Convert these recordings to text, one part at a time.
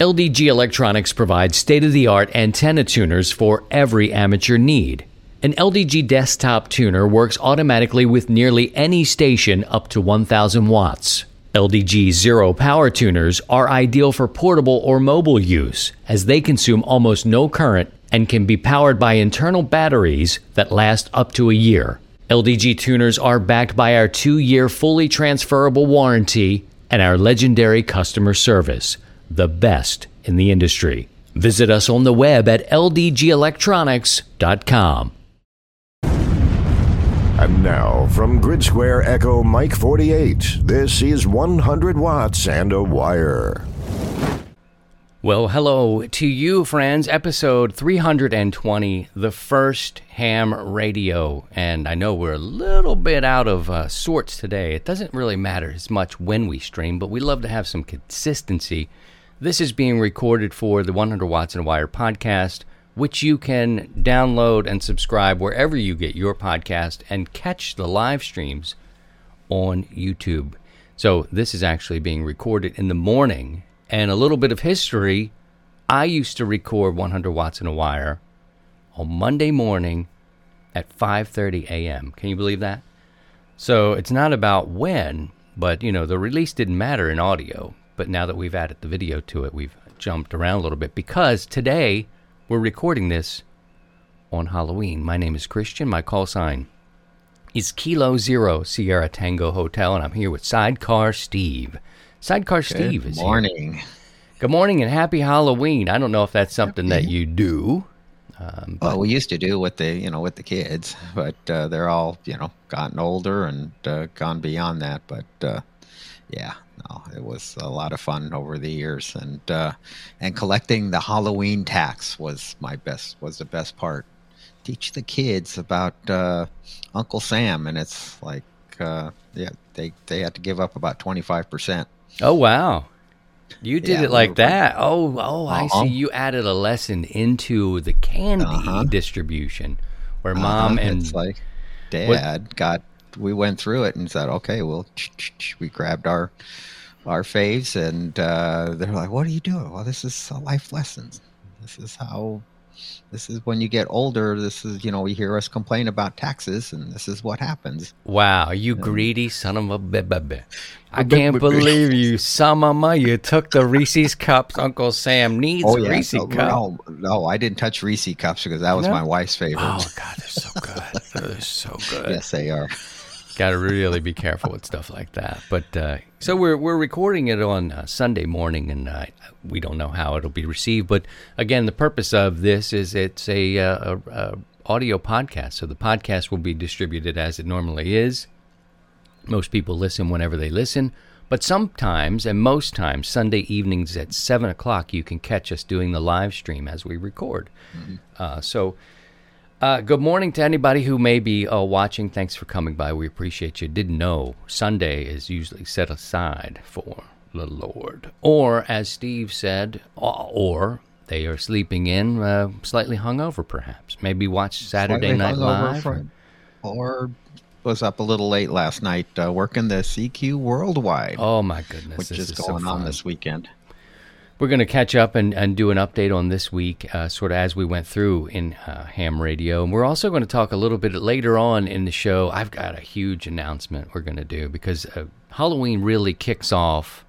LDG Electronics provides state of the art antenna tuners for every amateur need. An LDG desktop tuner works automatically with nearly any station up to 1000 watts. LDG Zero power tuners are ideal for portable or mobile use as they consume almost no current and can be powered by internal batteries that last up to a year. LDG tuners are backed by our two year fully transferable warranty and our legendary customer service, the best in the industry. Visit us on the web at ldgelectronics.com. And now, from Grid Square Echo Mike 48, this is 100 Watts and a Wire. Well, hello to you, friends. Episode 320, the first ham radio. And I know we're a little bit out of uh, sorts today. It doesn't really matter as much when we stream, but we love to have some consistency. This is being recorded for the 100 Watts and a Wire podcast which you can download and subscribe wherever you get your podcast and catch the live streams on YouTube. So, this is actually being recorded in the morning. And a little bit of history I used to record 100 watts in a wire on Monday morning at 5:30 a.m. Can you believe that? So, it's not about when, but you know, the release didn't matter in audio, but now that we've added the video to it, we've jumped around a little bit because today we're recording this on Halloween. My name is Christian. My call sign is Kilo Zero Sierra Tango Hotel, and I'm here with Sidecar Steve. Sidecar Steve Good is morning. here. Good morning and happy Halloween. I don't know if that's something that you do. Um, Well, we used to do with the you know with the kids, but uh, they're all you know gotten older and uh, gone beyond that. But uh, yeah, no, it was a lot of fun over the years, and uh, and collecting the Halloween tax was my best was the best part. Teach the kids about uh, Uncle Sam, and it's like uh, yeah, they they had to give up about twenty five percent. oh wow, you did Yeah, it like we that. Oh, oh, I Uh-huh. see. You added a lesson into the candy Uh-huh. distribution, where mom Uh-huh, and it's like What- dad got we went through it and said okay well we grabbed our our faves and uh, they're like what are you doing well this is a life lessons this is how this is when you get older this is you know we hear us complain about taxes and this is what happens Wow, you greedy son of a baby. I can't believe you, son of a. You took the Reese's cups. Uncle Sam needs oh a yeah Reese no, cup. no, no i didn't touch reese cups because that was No? my wife's favorite Oh, God, they're so good. They're so good. yes they are Got to really be careful with stuff like that. But uh, so we're we're recording it on uh, Sunday morning, and uh, we don't know how it'll be received. But again, the purpose of this is it's a, uh, a, a audio podcast, so the podcast will be distributed as it normally is. Most people listen whenever they listen, but sometimes and most times Sunday evenings at seven o'clock you can catch us doing the live stream as we record. Uh, so. Uh, good morning to anybody who may be uh, watching. Thanks for coming by. We appreciate you. Didn't know Sunday is usually set aside for the Lord. Or, as Steve said, uh, or they are sleeping in, uh, slightly hungover perhaps. Maybe watch Saturday Slightly Night Live. from- or was up a little late last night uh, working the CQ Worldwide. Oh my goodness, which this is is so going on this weekend. We're going to catch up and, and do an update on this week, uh, sort of as we went through in uh, ham radio. And we're also going to talk a little bit later on in the show. I've got a huge announcement we're going to do because uh, Halloween really kicks off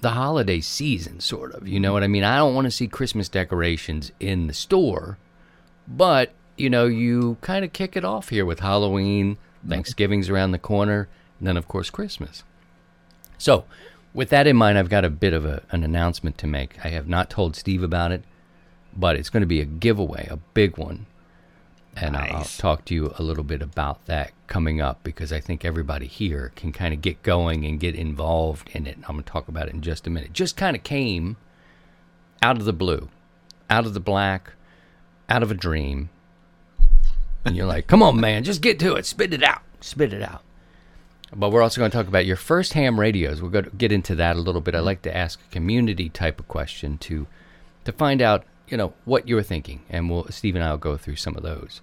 the holiday season, sort of. You know what I mean? I don't want to see Christmas decorations in the store, but, you know, you kind of kick it off here with Halloween, Thanksgiving's around the corner, and then, of course, Christmas. So, with that in mind, I've got a bit of a, an announcement to make. I have not told Steve about it, but it's going to be a giveaway, a big one. And I'll- I'll talk to you a little bit about that coming up because I think everybody here can kind of get going and get involved in it. I'm going to talk about it in just a minute. Just kind of came out of the blue, out of the black, out of a dream. And you're like, come on, man, just get to it. Spit it out. Spit it out. But we're also going to talk about your first ham radios. We're going to get into that a little bit. I like to ask a community type of question to to find out, you know, what you're thinking, and we'll Steve and I will go through some of those.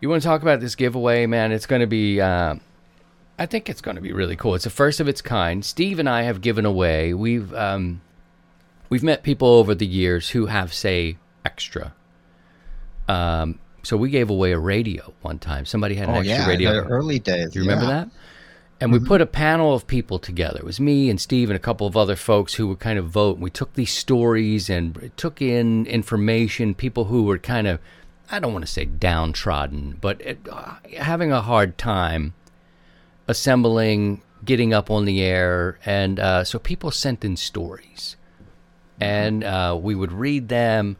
You want to talk about this giveaway, man? It's going to be. Uh, I think it's going to be really cool. It's the first of its kind. Steve and I have given away. We've um, we've met people over the years who have say extra. Um, so we gave away a radio one time. Somebody had an Oh extra yeah, radio. the early days. Do you remember yeah. that? And we put a panel of people together. It was me and Steve and a couple of other folks who would kind of vote. We took these stories and took in information, people who were kind of, I don't want to say downtrodden, but it, uh, having a hard time assembling, getting up on the air. And uh, so people sent in stories. And uh, we would read them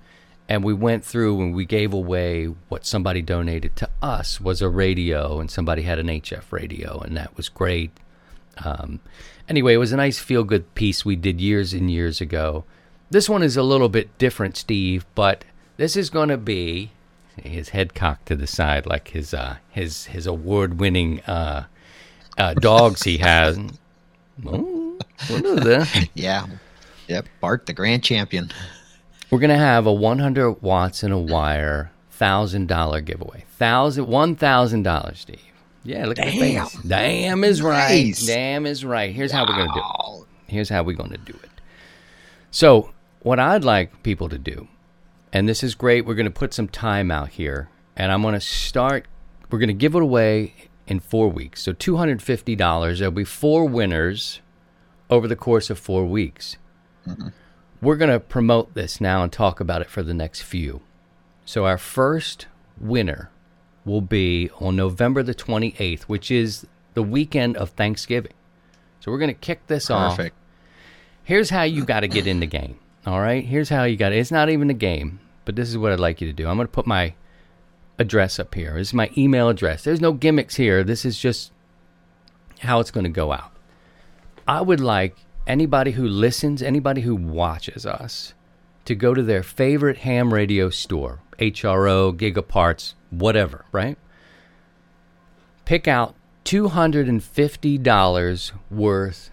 and we went through and we gave away what somebody donated to us was a radio and somebody had an hf radio and that was great um, anyway it was a nice feel good piece we did years and years ago this one is a little bit different steve but this is going to be his head cocked to the side like his uh, his his award winning uh, uh, dogs he has oh, what is that? Yeah. Yep. Bart, the grand champion. We're gonna have a 100 watts and a wire thousand dollar giveaway. Thousand, one thousand dollars, Steve. Yeah, look at the Damn. face. Damn is right. Nice. Damn is right. Here's how we're gonna do it. Here's how we're going to do it. So, what I'd like people to do, and this is great, we're going to put some time out here, and I'm going to start, we're going to give it away in four weeks. So, $250. There'll be four winners over the course of four weeks. Mm-hmm. We're going to promote this now and talk about it for the next few. So, our first winner will be on November the 28th, which is the weekend of Thanksgiving. So, we're going to kick this off perfect. here's how you got to get in the game. All right, here's how you got. it. It's not even a game, but this is what I'd like you to do. I'm going to put my address up here. This is my email address. There's no gimmicks here. This is just how it's going to go out. I would like anybody who listens, anybody who watches us, to go to their favorite ham radio store, HRO, Gigaparts, whatever, right? Pick out $250 worth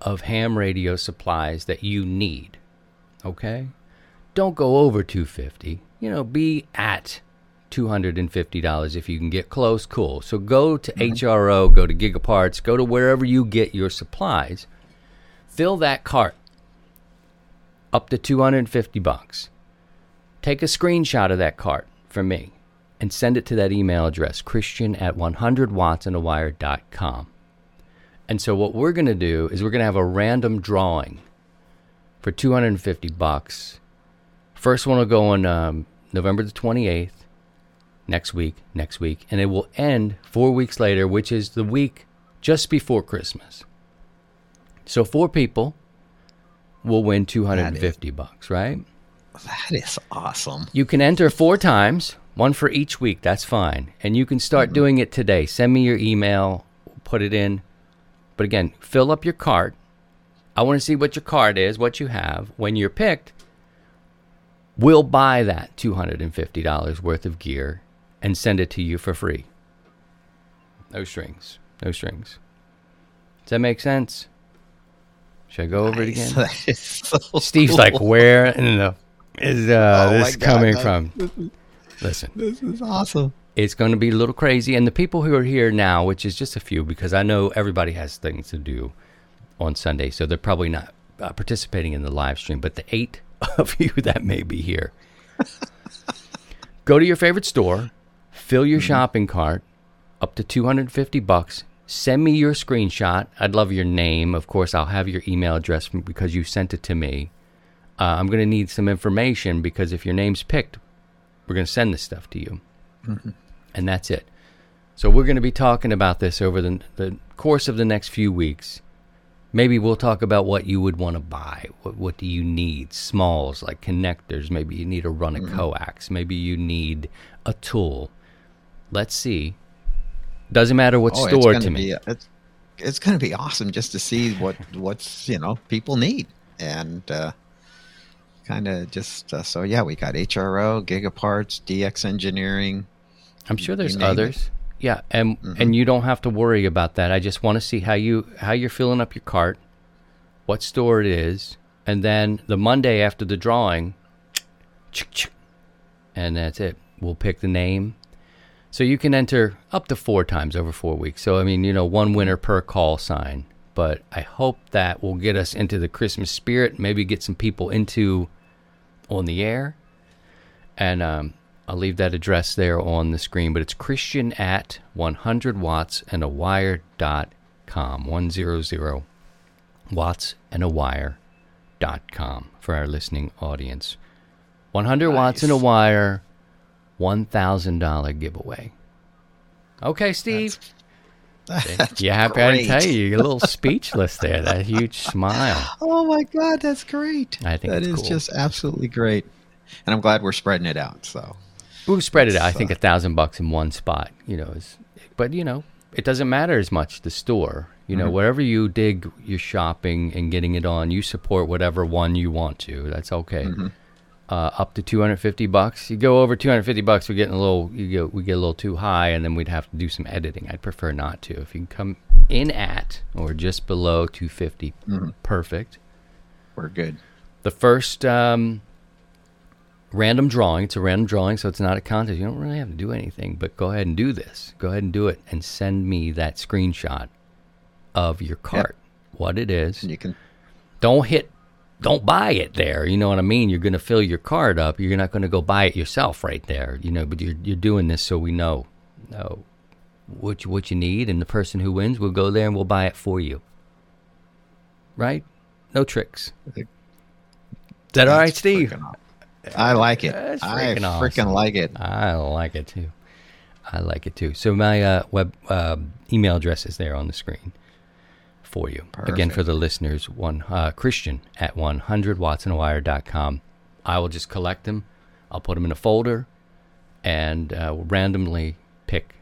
of ham radio supplies that you need. Okay? Don't go over 250. You know, be at $250 if you can get close, cool. So go to mm-hmm. HRO, go to Gigaparts, go to wherever you get your supplies. Fill that cart up to 250 bucks. Take a screenshot of that cart for me and send it to that email address, christian at 100wattsandawire.com. And so what we're going to do is we're going to have a random drawing for 250 bucks. First one will go on um, November the 28th, next week, next week, and it will end four weeks later, which is the week just before Christmas. So four people will win 250 bucks, right? That is awesome. You can enter four times, one for each week. That's fine. And you can start mm-hmm. doing it today. Send me your email, put it in. But again, fill up your cart. I want to see what your cart is, what you have. When you're picked, we'll buy that $250 worth of gear and send it to you for free. No strings. No strings. Does that make sense? Should I go over it again? So Steve's cool. like, where in the is uh, Oh this coming from? Listen, This is awesome. it's going to be a little crazy. And the people who are here now, which is just a few, because I know everybody has things to do on Sunday, so they're probably not uh, participating in the live stream. But the eight of you that may be here, go to your favorite store, fill your shopping cart up to 250 bucks. Send me your screenshot. I'd love your name. Of course, I'll have your email address because you sent it to me. Uh, I'm going to need some information because if your name's picked, we're going to send this stuff to you. And that's it. So we're going to be talking about this over the, the course of the next few weeks. Maybe we'll talk about what you would want to buy. What, what do you need? Smalls like connectors. Maybe you need to run a coax. Maybe you need a tool. Let's see. Doesn't matter what Oh, it's store gonna to me. be it's it's going to be awesome just to see what what's you know people need and uh, kind of just uh, so yeah we got HRO, Gigaparts, DX Engineering. I'm sure there's name it. others. Yeah, and and you don't have to worry about that. I just want to see how you how you're filling up your cart, what store it is, and then the Monday after the drawing, and that's it. We'll pick the name. So you can enter up to four times over four weeks. So I mean, you know, one winner per call sign. but I hope that will get us into the Christmas spirit. Maybe get some people into on the air. And um, I'll leave that address there on the screen, but it's Christian at 100 watts and a wire.com. 100 watts and a wire.com for our listening audience. 100 watts and a wire, $1,000 giveaway. Okay, Steve. That's you happy? I great. tell you, you're a little speechless there. That huge smile. Oh my God, that's great. I think that is cool. just absolutely great, and I'm glad we're spreading it out. So We've spread it out. I think a thousand bucks in one spot. You know, is, but you know, it doesn't matter as much the store. You Mm-hmm. know, wherever you dig your shopping and getting it on, you support whatever one you want to. That's okay. Mm-hmm. Uh, up to 250 bucks. You go over 250 bucks, we're getting a little. You go, we get a little too high, and then we'd have to do some editing. I'd prefer not to. If you can come in at or just below 250, Mm-hmm. perfect. we're good. The first um, random drawing, it's a random drawing, so it's not a contest. You don't really have to do anything, but go ahead and do this. Go ahead and do it and send me that screenshot of your cart, what it is. And you can Don't hit, don't buy it there. You know what I mean? You're going to fill your card up. You're not going to go buy it yourself right there, you know, but you're, you're doing this so we know, know what, you, what you need, and the person who wins will go there and we'll buy it for you. Right? No tricks. Is that all right, Steve? freaking I like it. That's I freaking freaking awesome. like it. I like it too. I like it too. So my uh, web uh, email address is there on the screen for you. Again, for the listeners, one uh, Christian at 100wattsandawire.com. I will just collect them. I'll put them in a folder, and uh, we'll randomly pick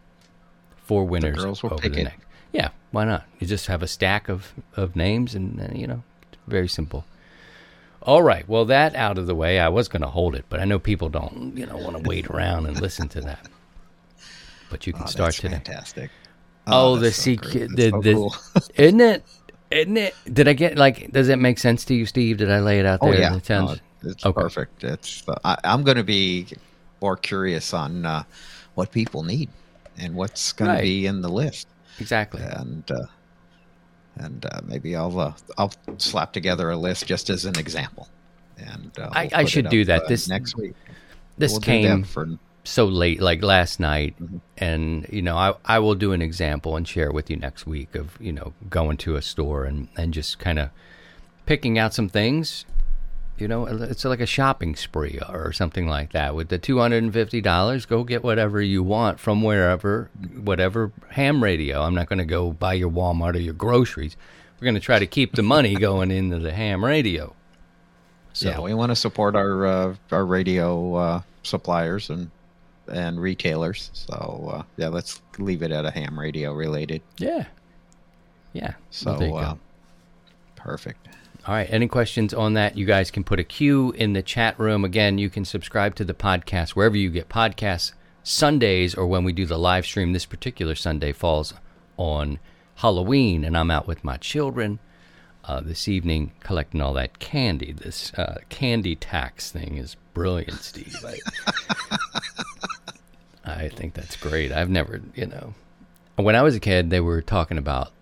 four winners girls will over pick the it. next. Yeah, why not? You just have a stack of, of names, and uh, you know, very simple. All right. Well, that out of the way, I was going to hold it, but I know people don't, you know, want to wait around and listen to that. But you can Oh, start that's today. fantastic. Oh, the so secret, the, so the, cool. isn't it? Isn't it? Did I get like? Does it make sense to you, Steve? Did I lay it out there? Oh there? yeah, It sounds No, it's okay. perfect. It's uh, I, I'm going to be more curious on uh, what people need and what's going Right. to be in the list, exactly. and uh, and uh, maybe I'll uh, I'll slap together a list just as an example. And uh, I- we'll I put should it do that. This- next week. This We'll came for so late, like last night, Mm-hmm. and you know, I I will do an example and share with you next week of you know going to a store and and just kind of picking out some things. You know, it's like a shopping spree or something like that. With the two hundred and fifty dollars, go get whatever you want from wherever, whatever ham radio. I'm not going to go buy your Walmart or your groceries. We're going to try to keep the money going into the ham radio. So yeah, we want to support our uh, our radio uh, suppliers and and retailers. So uh, yeah, let's leave it at a ham radio related. yeah, yeah. So Well, there you go. uh, perfect. All right. Any questions on that? You guys can put a Q in the chat room. Again, you can subscribe to the podcast wherever you get podcasts. Sundays or when we do the live stream, this particular Sunday falls on Halloween, and I'm out with my children uh, this evening collecting all that candy. This uh, candy tax thing is brilliant, Steve. I, I think that's great. I've never, you know, when I was a kid, they were talking about,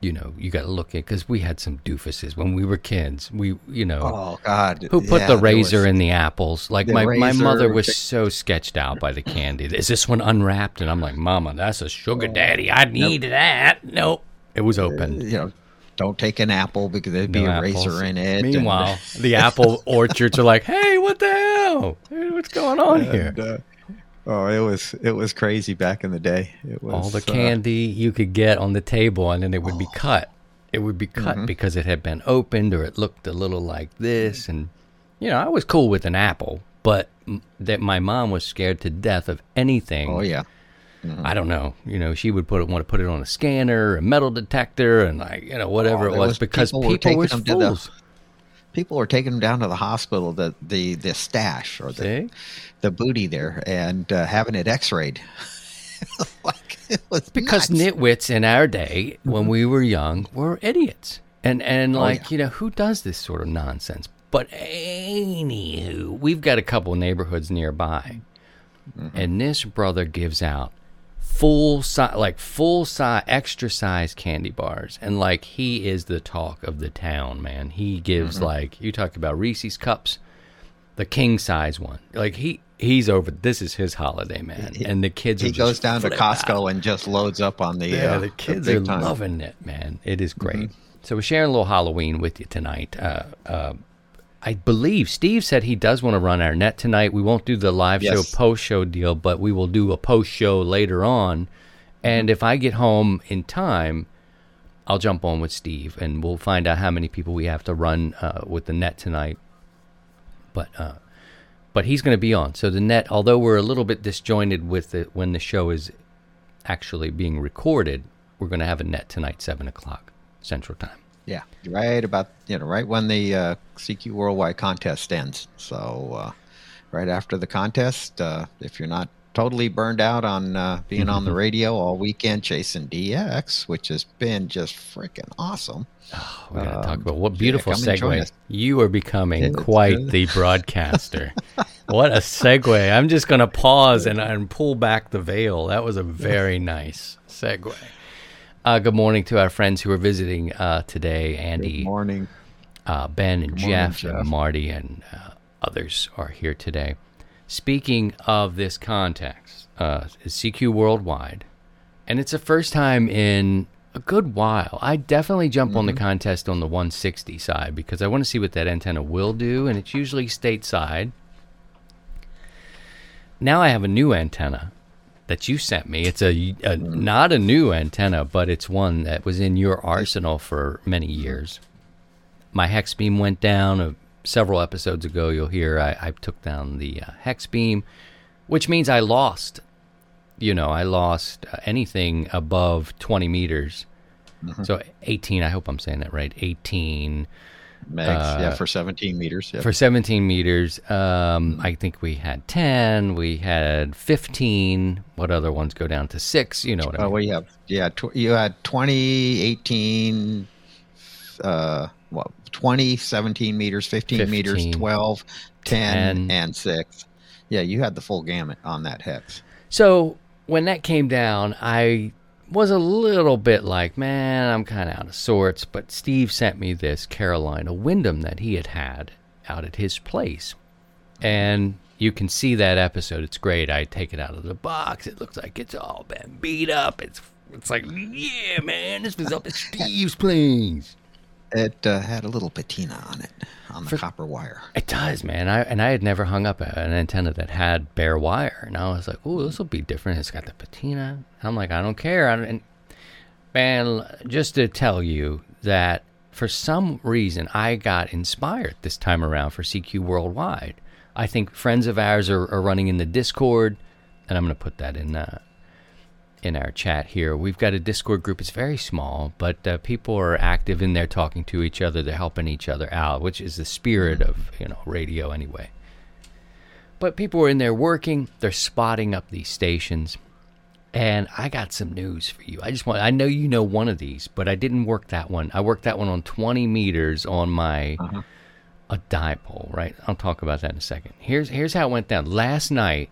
you know, you got to look at because we had some doofuses when we were kids. We, you know, Oh God! who put Yeah, the razor was- in the apples? Like The my, my mother was so sketched out by the candy. Is this one unwrapped? And I'm like, Mama, that's a sugar daddy. I need that. Nope, it was open. You know, don't take an apple because there'd be No a apples. razor in it. and- Meanwhile, the apple orchards are like, "Hey, what the hell? What's going on here?" uh, oh, it was it was crazy back in the day. It was All the uh, candy you could get on the table, and then it would be Oh. cut. It would be cut Mm-hmm. because it had been opened, or it looked a little like this. And you know, I was cool with an apple, but m- that my mom was scared to death of anything. Oh yeah, I don't know. You know, she would put it want to put it on a scanner, a metal detector, and like you know whatever Oh, it was, was- because people people were were, them to fools. People were taking them down to the hospital, the the the stash or the See? the booty there, and uh, having it X-rayed. like because nuts. nitwits in our day when we were young were idiots and and Oh, like yeah. you know who does this sort of nonsense but anywho we've got a couple neighborhoods nearby Mm-hmm. and this brother gives out full size, like full size, extra size candy bars, and like he is the talk of the town, man. He gives Mm-hmm. like you talk about Reese's cups, the king size one. Like he he's over. This is his holiday, man, He- and the kids. He goes down to flip out. Costco and just loads up on the. Yeah, uh, the kids big are time. Mm-hmm. loving it, man. It is great. So we're sharing a little Halloween with you tonight. Uh, uh, I believe Steve said he does want to run our net tonight. We won't do the live Yes. show post show deal, but we will do a post show later on. And if I get home in time, I'll jump on with Steve and we'll find out how many people we have to run uh, with the net tonight. But uh, but he's going to be on. So the net, although we're a little bit disjointed with it when the show is actually being recorded, we're going to have a net tonight, seven o'clock Central Time. Yeah, right about you know right when the uh, CQ Worldwide contest ends. So uh, right after the contest, uh, if you're not totally burned out on uh, being on the radio all weekend chasing DX, which has been just freaking awesome. We're going to talk Um, about what beautiful join segue. You are becoming It's quite good. the broadcaster. what a segue. I'm just going to pause and, and pull back the veil. That was a very nice segue. Uh, good morning to our friends who are visiting uh, today. Andy, Good morning. uh, Ben, and morning, Jeff, Jeff. and Marty, and uh, others are here today. Speaking of this context, uh, CQ Worldwide, and it's the first time in a good while. I definitely jump on the contest on the 160 side because I want to see what that antenna will do, and it's usually stateside. Now I have a new antenna that you sent me. It's a, a not a new antenna, but it's one that was in your arsenal for many years. My hex beam went down uh, several episodes ago. You'll hear I, I took down the uh, hex beam, which means I lost. You know, I lost uh, anything above 20 meters. So 18. I hope I'm saying that right. 18 Megs, yeah, for 17 meters. Uh, for 17 meters. Um, I think we had 10. We had 15. What other ones go down to six? You know what I Oh, mean? well, you have yeah. Tw- you had 20, 18, uh, what 20, 17 meters, 15, meters, 15, 12, 10, 10. and six. Yeah, you had the full gamut on that hex. So when that came down, I was a little bit like, man, I'm kind of out of sorts. But Steve sent me this Carolina Windom that he had had out at his place. And you can see that episode. It's great. I take it out of the box. It looks like it's all been beat up. It's it's like, yeah, man, this was up at Steve's place. It uh, had a little patina on it on the For- copper wire. It does, man. I and I had never hung up an antenna that had bare wire, and I was like, "Oh, this will be different." It's got the patina. And I'm like, "I don't care." I don't, and man, just to tell you that for some reason I got inspired this time around for CQ Worldwide. I think friends of ours are, are running in the Discord, and I'm going to put that in uh, in our chat here. We've got a Discord group. It's very small, but uh, people are active in there talking to each other. They're helping each other out, which is the spirit of you know radio anyway. But people are in there working. They're spotting up these stations, and I got some news for you. I just want. I know you know one of these, but I didn't work that one. I worked that one on 20 meters on my a dipole. Right. I'll talk about that in a second. Here's here's how it went down. Last night,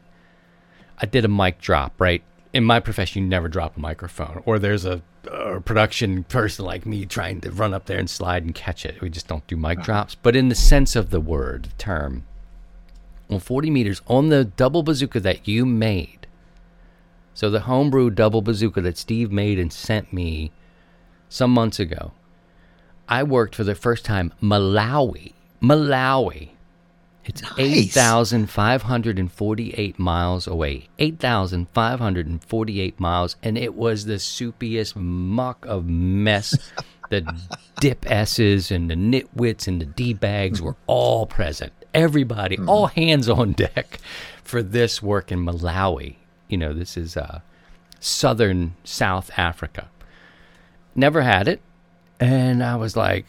I did a mic drop, right? In my profession, you never drop a microphone, or there's a, a production person like me trying to run up there and slide and catch it. We just don't do mic uh. drops. But in the sense of the word, the term, on 40 meters, on the double bazooka that you made, so the homebrew double bazooka that Steve made and sent me some months ago, I worked for the first time Malawi. Malawi. It's Nice. 8,548 miles away. 8,548 miles. And it was the soupiest muck of mess. the dip S's and the nitwits and the D bags were all present. Everybody, all hands on deck for this work in Malawi. You know, this is uh, southern South Africa. Never had it. And I was like,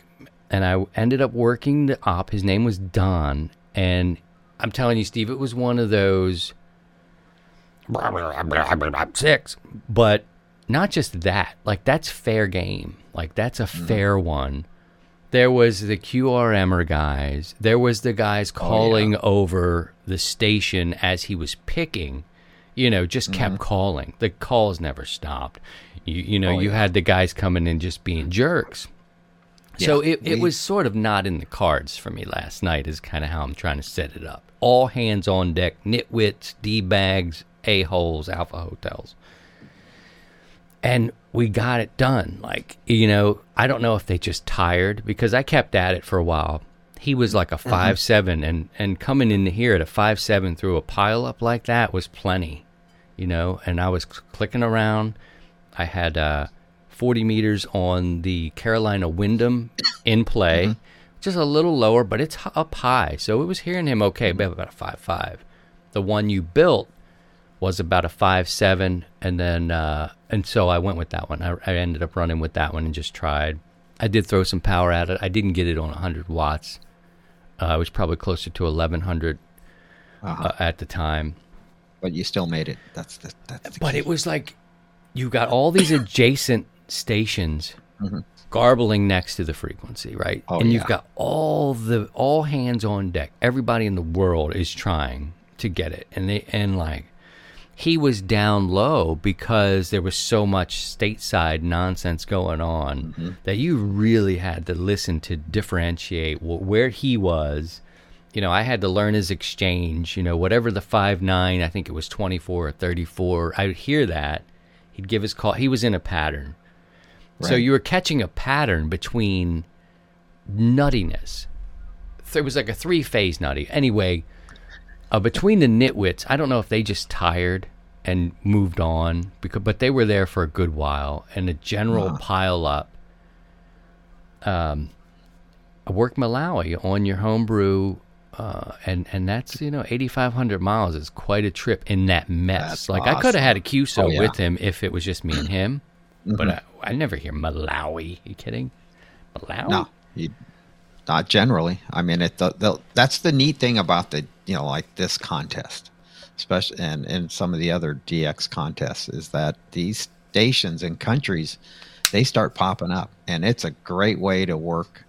and I ended up working the op. His name was Don. And I'm telling you, Steve, it was one of those six. But not just that, like that's fair game. Like that's a fair one. There was the QRMer guys. There was the guys calling over the station as he was picking. You know, just kept calling. The calls never stopped. You, you know, Mm-hmm. Oh, you yeah. had the guys coming in just being jerks. So Yeah, it, it we- was sort of not in the cards for me last night, is kind of how I'm trying to set it up. All hands on deck, nitwits, D bags, a-holes, alpha hotels. And we got it done. Like, you know, I don't know if they just tired because I kept at it for a while. He was like a five seven, and and coming in here at a five seven through a pile up like that was plenty, you know. And I was clicking around. I had uh, forty meters on the Carolina Windom in play, just a little lower, but it's up high, so it was hearing him okay, about a five five. The one you built was about a five seven, and then uh, and so I went with that one. I, I ended up running with that one and just tried. I did throw some power at it. I didn't get it on 100 watts. Uh, I was probably closer to 1100 Uh-huh. uh, at the time. but you still made it. That's the that's the But key. it was like you got all these adjacent stations mm-hmm. garbling next to the frequency, right? Oh, and you've got all the all hands on deck. Everybody in the world is trying to get it, and they and like he was down low because there was so much stateside nonsense going on mm-hmm. that you really had to listen to differentiate wh- where he was. You know, I had to learn his exchange. You know, whatever the five nine, I think it was twenty four or thirty four. I would hear that. He'd give his call. He was in a pattern. So you were catching a pattern between nuttiness. It was like a three phase nutty. Anyway, uh, between the nitwits, I don't know if they just tired and moved on because, but they were there for a good while, and a general pile up. Um, I worked Malawi on your homebrew, uh, and and that's you know eighty five hundred miles is quite a trip in that mess. That's like I could have had a QSO Oh, yeah. with him if it was just me and him, but I, I never hear Malawi. you kidding? Malawi? No, you, not generally. I mean, it. The, the, that's the neat thing about the you know like this contest, especially and and some of the other DX contests is that these stations and countries they start popping up, and it's a great way to work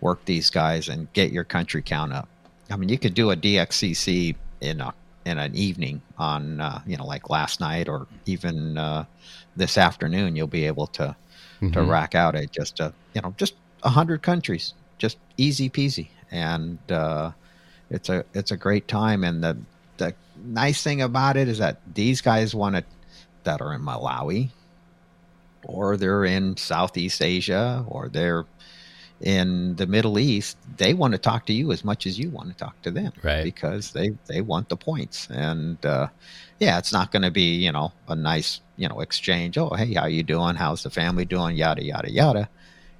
work these guys and get your country count up. I mean, you could do a DXCC in a in an evening on uh, you know like last night or even uh, this afternoon. You'll be able to to rack out a just a you know just a hundred countries, just easy peasy, and uh, it's a it's a great time. And the the nice thing about it is that these guys want to that are in Malawi, or they're in Southeast Asia, or they're in the Middle East. They want to talk to you as much as you want to talk to them, Right. Because they they want the points, and uh, yeah, it's not going to be you know a nice you know exchange. Oh, hey, how you doing? How's the family doing? Yada yada yada.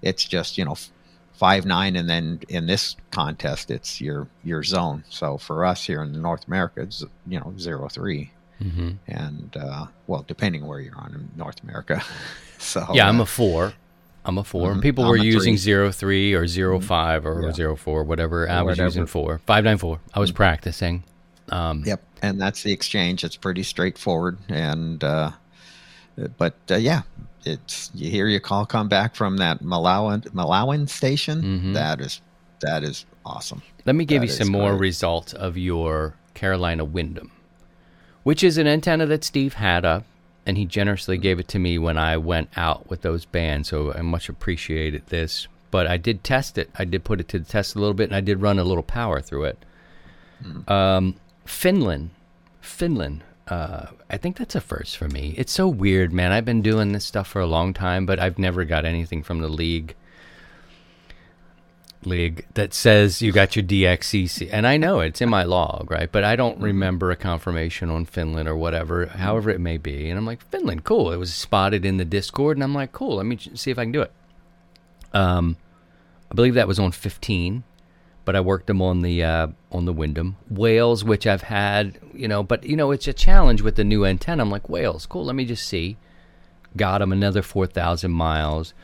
It's just you know five nine, and then in this contest, it's your your zone. So for us here in North America, it's you know zero three, hmm and uh, well, depending where you're on in North America. so Yeah, I'm uh, a four. I'm a 4 And Mhm. people I'm were using three. zero three or zero five or Yeah. zero four, whatever. I was whatever. using four. Five nine four. I was practicing. Um, Yep, and that's the exchange. It's pretty straightforward, and uh, but uh, yeah, it's you hear your call come back from that Malawian Malawian station. Mhm. That is that is awesome. Let me give That you some more great. results of your Carolina Windom, which is an antenna that Steve had up, and he generously gave it to me when I went out with those bands. So I much appreciated this. But I did test it. I did put it to the test a little bit, and I did run a little power through it. Um, Finland, Finland. Uh, I think that's a first for me. It's so weird, man. I've been doing this stuff for a long time, but I've never got anything from the league league that says you got your DXCC. And I know it's in my log, right? But I don't remember a confirmation on Finland or whatever, however it may be. And I'm like, Finland, cool. It was spotted in the Discord. And I'm like, cool, let me see if I can do it. Um, I believe that was on 15, but I worked them on the uh, on the Windom Wales, which I've had, you know. But you know, it's a challenge with the new antenna. I'm like Wales, cool. Let me just see. Got them another 4,000 miles.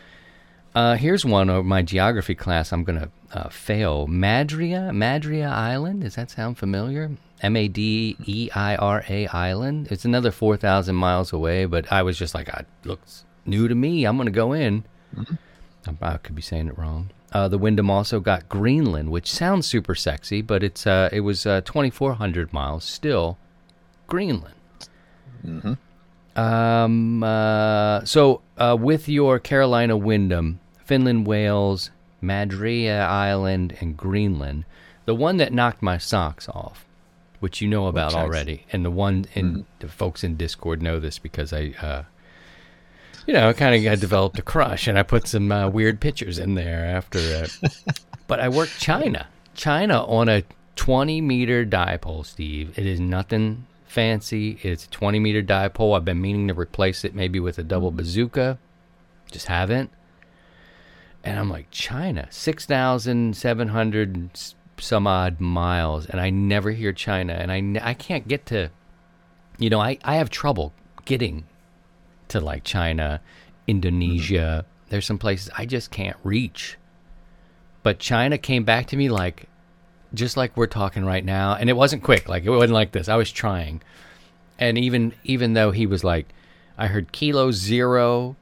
Uh, here's one of my geography class. I'm gonna uh, fail. Madria, Madria Island. Does that sound familiar? M A D E I R A Island. It's another 4,000 miles away, but I was just like, it looks new to me. I'm gonna go in. I could be saying it wrong. Uh, the Windom also got Greenland, which sounds super sexy, but it's uh, it was uh, 2,400 miles still. Greenland. Mm-hmm. Um. Uh, so, uh, with your Carolina Windom, Finland, Wales, Madria Island, and Greenland, the one that knocked my socks off, which you know about already, and the one in the folks in Discord know this because I, uh, you know, kind of developed a crush, and I put some uh, weird pictures in there after it. but I worked China, China on a 20 meter dipole, Steve. It is nothing fancy. It's a 20 meter dipole. I've been meaning to replace it maybe with a double bazooka, just haven't. And I'm like, China, 6,700 some odd miles. And I never hear China. And I, I can't get to, you know, I, I have trouble getting to like China, Indonesia. Mm-hmm. There's some places I just can't reach. But China came back to me like, just like we're talking right now. And it wasn't quick. Like, it wasn't like this. I was trying. And even, even though he was like, I heard kilo zero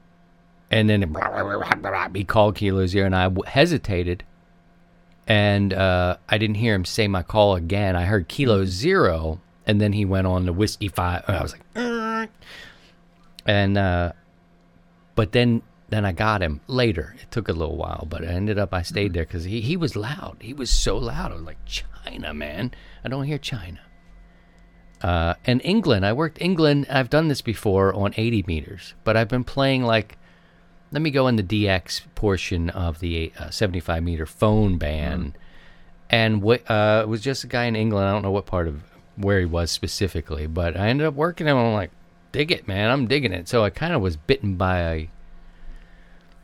and then he called Kilo Zero, and I hesitated, and uh, I didn't hear him say my call again. I heard Kilo Zero, and then he went on to Whiskey Five, and I was like, and uh, but then then I got him later. It took a little while, but I ended up I stayed there because he he was loud. He was so loud. I was like, China, man, I don't hear China. Uh, and England, I worked England. I've done this before on 80 meters, but I've been playing like let me go in the DX portion of the uh, 75 meter phone band. And what uh, it was just a guy in England. I don't know what part of where he was specifically, but I ended up working him. I'm like, dig it, man. I'm digging it. So I kind of was bitten by a,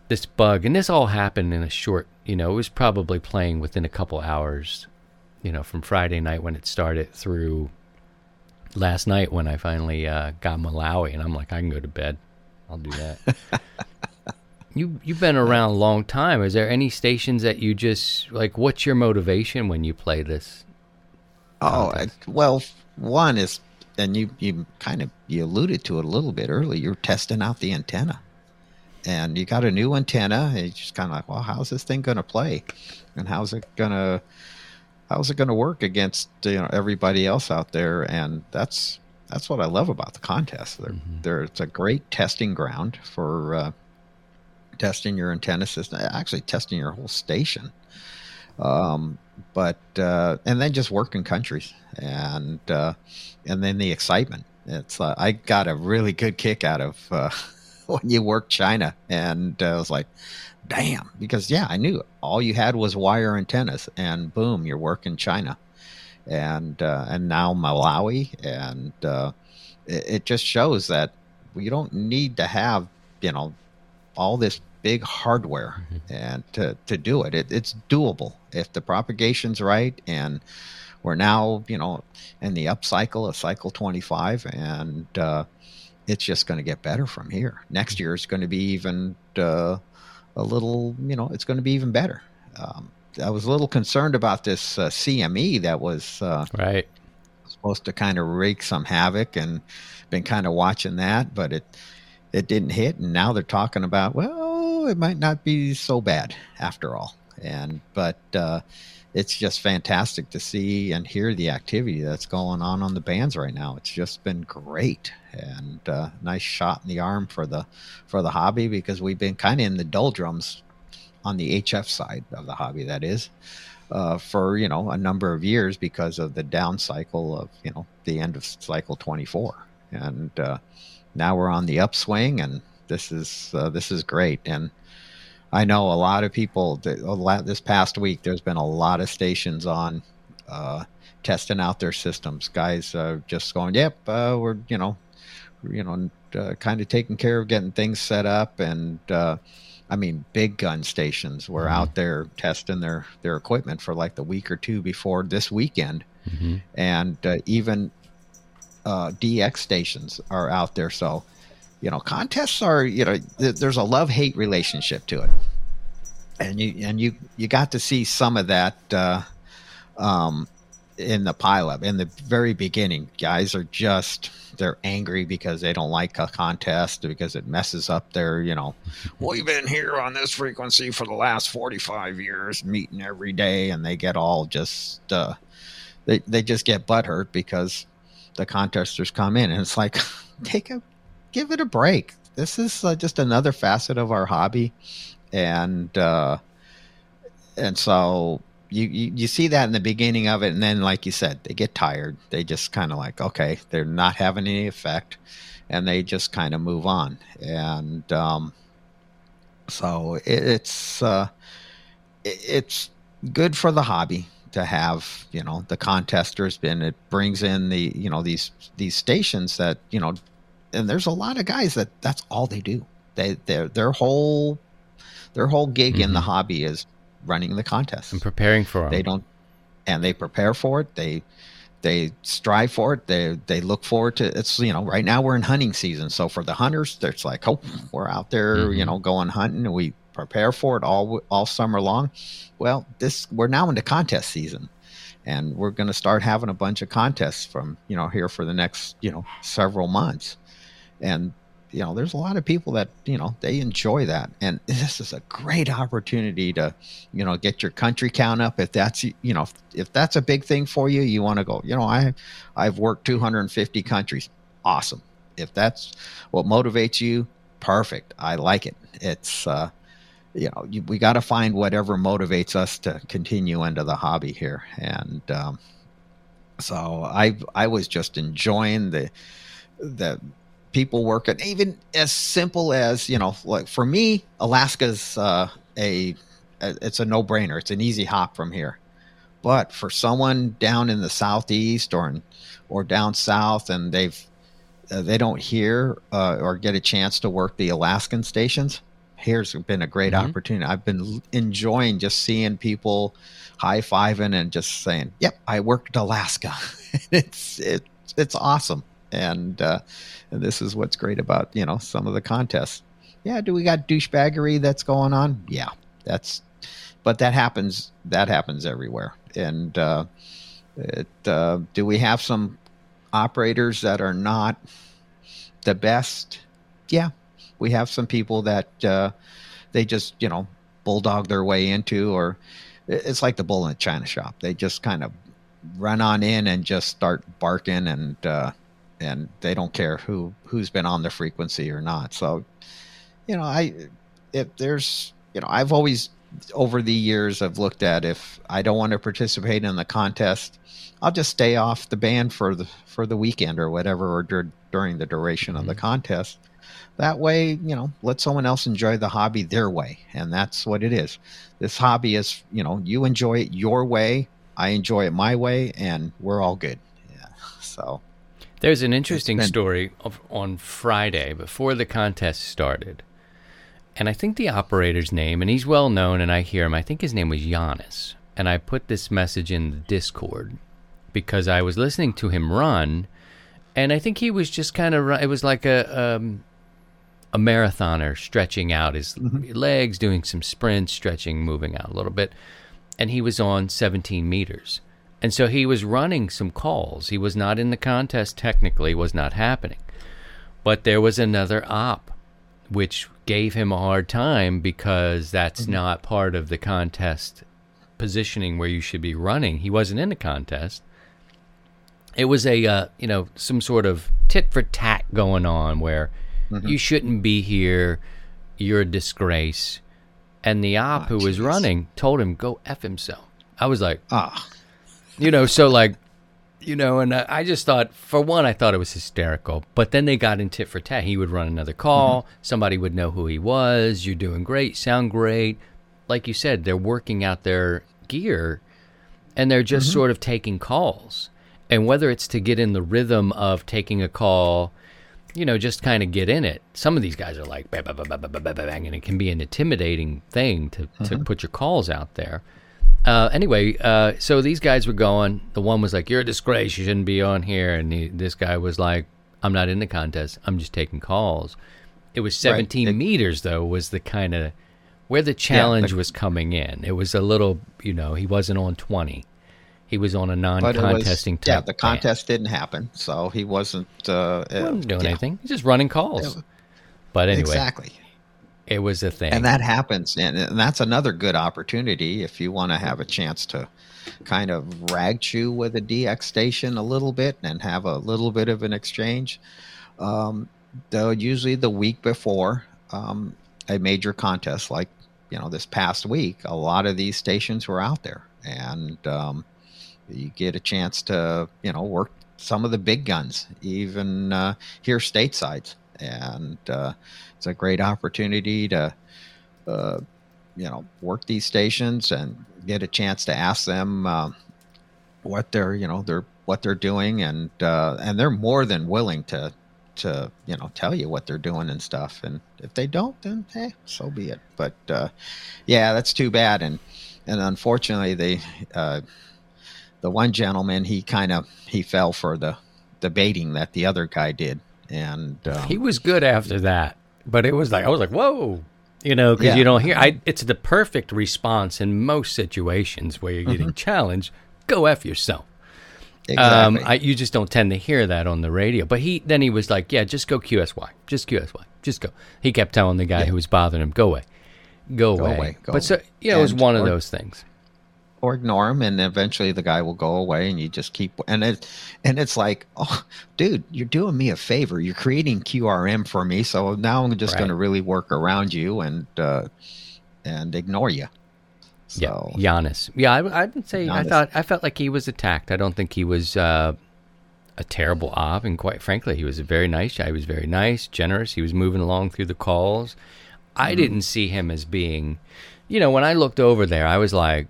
this bug, and this all happened in a short. You know, it was probably playing within a couple hours. You know, from Friday night when it started through last night when I finally uh, got Malawi, and I'm like, I can go to bed. I'll do that. you you've been around a long time. Is there any stations that you just like? What's your motivation when you play this? Oh, I, well, one is, and you you kind of you alluded to it a little bit earlier. You're testing out the antenna, and you got a new antenna, and you're just kind of like, well, how's this thing going to play, and how's it gonna how's it going to work against you know everybody else out there? And that's that's what I love about the contest. They're, they're it's a great testing ground for uh, testing your antenna system, actually testing your whole station um, but uh, and then just working countries and uh, and then the excitement. It's uh, I got a really good kick out of uh, when you work China, and uh, I was like, damn, because yeah, I knew all you had was wire antennas, and boom, you're working China, and uh, and now Malawi, and it, it just shows that you don't need to have you know all this big hardware and to, to do it. it. It's doable if the propagation's right and we're now, you know, in the up cycle of cycle 25 and uh, it's just going to get better from here. Next year is going to be even uh, a little, you know, it's going to be even better. Um, I was a little concerned about this uh, CME that was uh, Right. supposed to kind of wreak some havoc and been kind of watching that, but it it didn't hit, and now they're talking about well, it might not be so bad after all. And but uh, it's just fantastic to see and hear the activity that's going on on the bands right now. It's just been great and uh, nice shot in the arm for the for the hobby because we've been kind of in the doldrums on the HF side of the hobby. That is uh, for you know a number of years because of the down cycle of you know the end of cycle 24 and uh, now we're on the upswing and this is uh, this is great. And i know a lot of people that, lot, this past week there's been a lot of stations on uh, testing out their systems. Guys uh, just going yep uh, we're you know you know uh, kind of taking care of getting things set up. And uh, I mean, big gun stations were out there testing their their equipment for like the week or two before this weekend, hmm and uh, even uh, DX stations are out there. So, you know, contests are you know th- there's a love hate relationship to it, and you and you you got to see some of that uh, um, in the pileup in the very beginning. Guys are just they're angry because they don't like a contest because it messes up their you know we've been here on this frequency for the last 45 years meeting every day and they get all just uh, they, they just get butthurt because the contesters come in, and it's like, take a, give it a break. This is uh, just another facet of our hobby, and uh, and so you, you you see that in the beginning of it, and then like you said, they get tired. They just kind of like, okay, they're not having any effect, and they just kind of move on, and um, so it, it's uh, it, it's good for the hobby to have you know the contesters and it brings in the you know these these stations that you know and there's a lot of guys that that's all they do they their their whole their whole gig mm-hmm. in the mm-hmm. hobby is running the contest and preparing for them. they don't and they prepare for it they they strive for it they they look forward to it's you know right now we're in hunting season so for the hunters it's like oh we're out there mm-hmm. you know going hunting and we prepare for it all all summer long. Well, this we're now into contest season, and we're going to start having a bunch of contests from you know here for the next you know several months, and you know there's a lot of people that you know they enjoy that, and this is a great opportunity to you know get your country count up if that's you know if that's a big thing for you, you want to go. You know, I I've worked 250 countries, awesome. If that's what motivates you, perfect. I like it. It's uh, you know, you, we got to find whatever motivates us to continue into the hobby here. And um, so I I was just enjoying the the people working, even as simple as you know, like for me, Alaska's uh, a it's a no brainer. It's an easy hop from here. But for someone down in the southeast or in, or down south, and they've uh, they don't hear uh, or get a chance to work the Alaskan stations, here's been a great mm-hmm. opportunity. I've been enjoying just seeing people high fiving and just saying, "Yep, I worked Alaska." it's it's it's awesome, and uh, and this is what's great about you know some of the contests. Yeah, do we got douchebaggery that's going on? Yeah, that's, but that happens. That happens everywhere, and uh, it, uh, do we have some operators that are not the best? Yeah, we have some people that uh, they just you know bulldog their way into, or it's like the bull in the china shop. They just kind of run on in and just start barking, and uh, and they don't care who who's been on the frequency or not. So, you know, I if there's you know I've always over the years I've looked at if I don't want to participate in the contest, I'll just stay off the band for the for the weekend or whatever, or dur- during the duration mm-hmm. of the mm-hmm. contest that way, you know, let someone else enjoy the hobby their way. And that's what it is. This hobby is, you know, you enjoy it your way, I enjoy it my way, and we're all good. Yeah. So there's an interesting story of, on Friday before the contest started. And I think the operator's name, and he's well known, and I hear him. I think his name was Giannis. And I put this message in the Discord because I was listening to him run, and I think he was just kind of. It was like a um, a marathoner stretching out his mm-hmm. legs, doing some sprints, stretching, moving out a little bit. And he was on 17 meters. And so he was running some calls. He was not in the contest technically, was not happening. But there was another op which gave him a hard time because that's mm-hmm. not part of the contest positioning where you should be running. He wasn't in the contest. It was a uh, you know some sort of tit for tat going on where Mm-hmm. You shouldn't be here. You're a disgrace. And the op oh, who was running told him, go F himself. I was like, ah. You know, so like, you know, and I just thought, for one, I thought it was hysterical. But then they got in tit for tat. He would run another call. Mm-hmm. Somebody would know who he was. You're doing great. Sound great. Like you said, they're working out their gear and they're just mm-hmm. sort of taking calls. And whether it's to get in the rhythm of taking a call you know, just kind of get in it. Some of these guys are like bang, bang, bang, bang, and it can be an intimidating thing to, mm-hmm. to put your calls out there. Uh, anyway, uh, so these guys were going. The one was like, "You're a disgrace. You shouldn't be on here." And he, this guy was like, "I'm not in the contest. I'm just taking calls." It was 17 right. meters though. Was the kind of where the challenge yeah, the, was coming in. It was a little, you know, he wasn't on 20 he was on a non-contesting was, Yeah, the contest didn't happen, so he wasn't, uh, wasn't doing yeah. anything. He's just running calls. Yeah. But anyway, exactly. It was a thing. and that happens and, and that's another good opportunity if you want to have a chance to kind of rag chew with a dx station a little bit and have a little bit of an exchange. Um, though usually the week before um, a major contest like you know this past week a lot of these stations were out there. And um, you get a chance to you know work some of the big guns even uh, here stateside and uh, it's a great opportunity to uh, you know work these stations and get a chance to ask them uh, what they're you know they're what they're doing and uh, and they're more than willing to to you know tell you what they're doing and stuff. And if they don't then hey so be it. But uh, yeah that's too bad. And and unfortunately they uh, the one gentleman he kind of he fell for the the baiting that the other guy did and um, he was good after that, but it was like I was like, whoa, you know, because Yeah. you don't hear. I it's the perfect response in most situations where you're Mm-hmm. getting challenged. Go f yourself. exactly. Um, I, you just don't tend to hear that on the radio. But he then he was like, yeah, just go QSY, just QSY, just go. He kept telling the guy who was bothering him, go away, go, Go away. away, go but so you know, it was one of those things. Or ignore him and eventually the guy will go away and you just keep and it and it's like oh dude you're doing me a favor you're creating qrm for me so now i'm just Right. going to really work around you and uh and ignore you Yeah, so Giannis. Yeah, I, I would say I thought I felt like he was attacked. I don't think he was uh, a terrible op, and quite frankly, he was a very nice guy. He was very nice, generous. He was moving along through the calls. I Mm-hmm. didn't see him as being, you know, when I looked over there, I was like,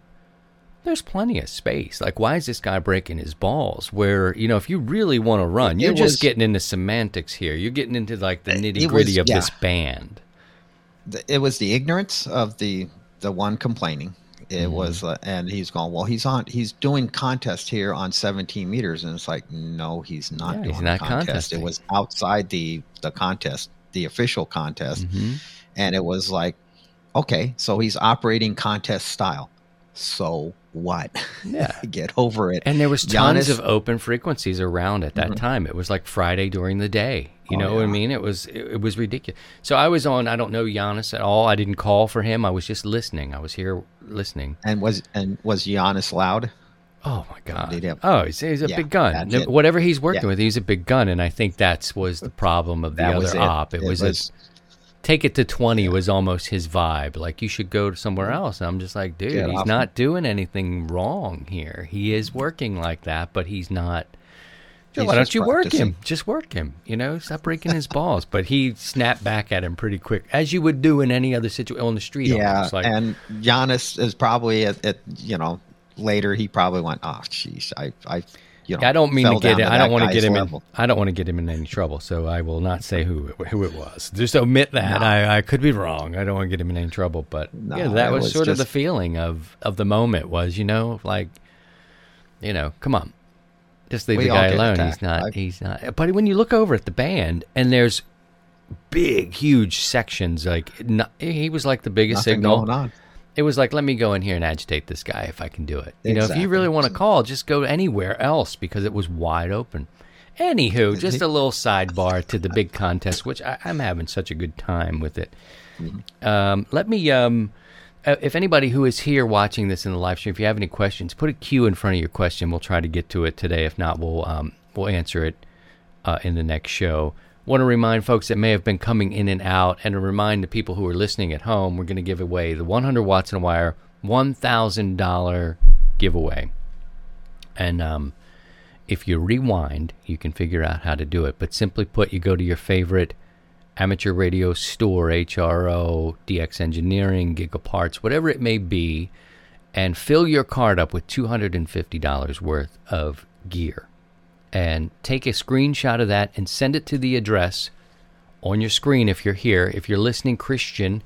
"There's plenty of space. Like, why is this guy breaking his balls?" Where you know, if you really want to run, you're just getting into semantics here. You're getting into like the It- it nitty gritty was- of this band. it was the ignorance of the the one complaining it Mm-hmm. was uh, and he's going well he's on he's doing contest here on 17 meters and it's like no he's not Yeah, doing he's not contest contesting. it was outside the the contest the official contest hmm and it was like okay so he's operating contest style so what Yeah. get over it And there was tons Giannis- of open frequencies around at that mm-hmm. time. It was like Friday during the day. You Oh, know what I mean? It was it, it was ridiculous. So I was on. I don't know Giannis at all. I didn't call for him. I was just listening. I was here listening. and was and was Giannis loud Oh my oh, god! Have- oh, he's, he's a Yeah, big gun. Whatever he's working Yeah. with, he's a big gun, and I think that's was the problem of the that other it op. It, was, was a, take it to twenty was almost his vibe. Like you should go to somewhere else. And I'm just like, dude, Get he's not doing anything wrong here. He is working like that, but he's not. He's why don't you work him? Just work him. You know, stop breaking his balls. But he snapped back at him pretty quick, as you would do in any other situation on the street. Yeah, like and Giannis is probably at, at you know later he probably went, oh, jeez, I, I, you know, I don't mean to get it. I don't want to get him level. in. I don't want to get him in any trouble. So I will not say who it, who it was. Just omit that. No. I, I could be wrong. I don't want to get him in any trouble. But No, yeah, that was, was sort of the feeling of of the moment. Was you know like, you know, come on, just leave the guy alone. attacked. He's not. I- he's not. But when you look over at the band and there's big, huge sections, like not, he was like the biggest signal going on. It was like, let me go in here and agitate this guy if I can do it. You know, if you really want to call, just go anywhere else because it was wide open. Anywho, just a little sidebar to the big contest, which I, I'm having such a good time with it. Um, let me, um, uh, if anybody who is here watching this in the live stream, if you have any questions, put a Q in front of your question. We'll try to get to it today. If not, we'll um, we'll answer it uh, in the next show. Want to remind folks that may have been coming in and out, and to remind the people who are listening at home, we're going to give away the 100 watts in a wire $1,000 giveaway. And um, if you rewind, you can figure out how to do it. But simply put, you go to your favorite amateur radio store, HRO, DX Engineering, Gigaparts, whatever it may be, and fill your card up with $250 worth of gear and take a screenshot of that and send it to the address on your screen if you're here. If you're listening, Christian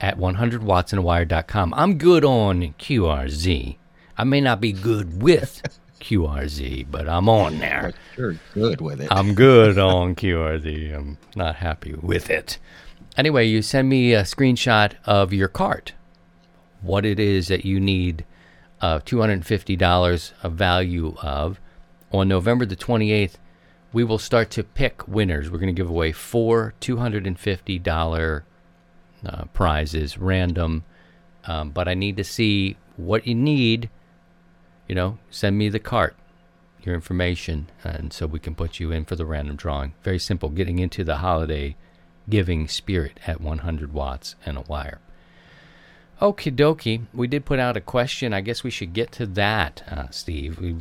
at 100wattsinawire.com. I'm good on QRZ. I may not be good with QRZ, but I'm on there. You're good with it. I'm good on QRZ. I'm not happy with it. Anyway, you send me a screenshot of your cart, what it is that you need uh, $250 of value of. On November the 28th, we will start to pick winners. We're going to give away four $250 uh, prizes, random. Um, but I need to see what you need. You know, send me the cart, your information, and so we can put you in for the random drawing. Very simple, getting into the holiday giving spirit at 100 watts and a wire. Okie dokie. We did put out a question. I guess we should get to that, uh, Steve. We,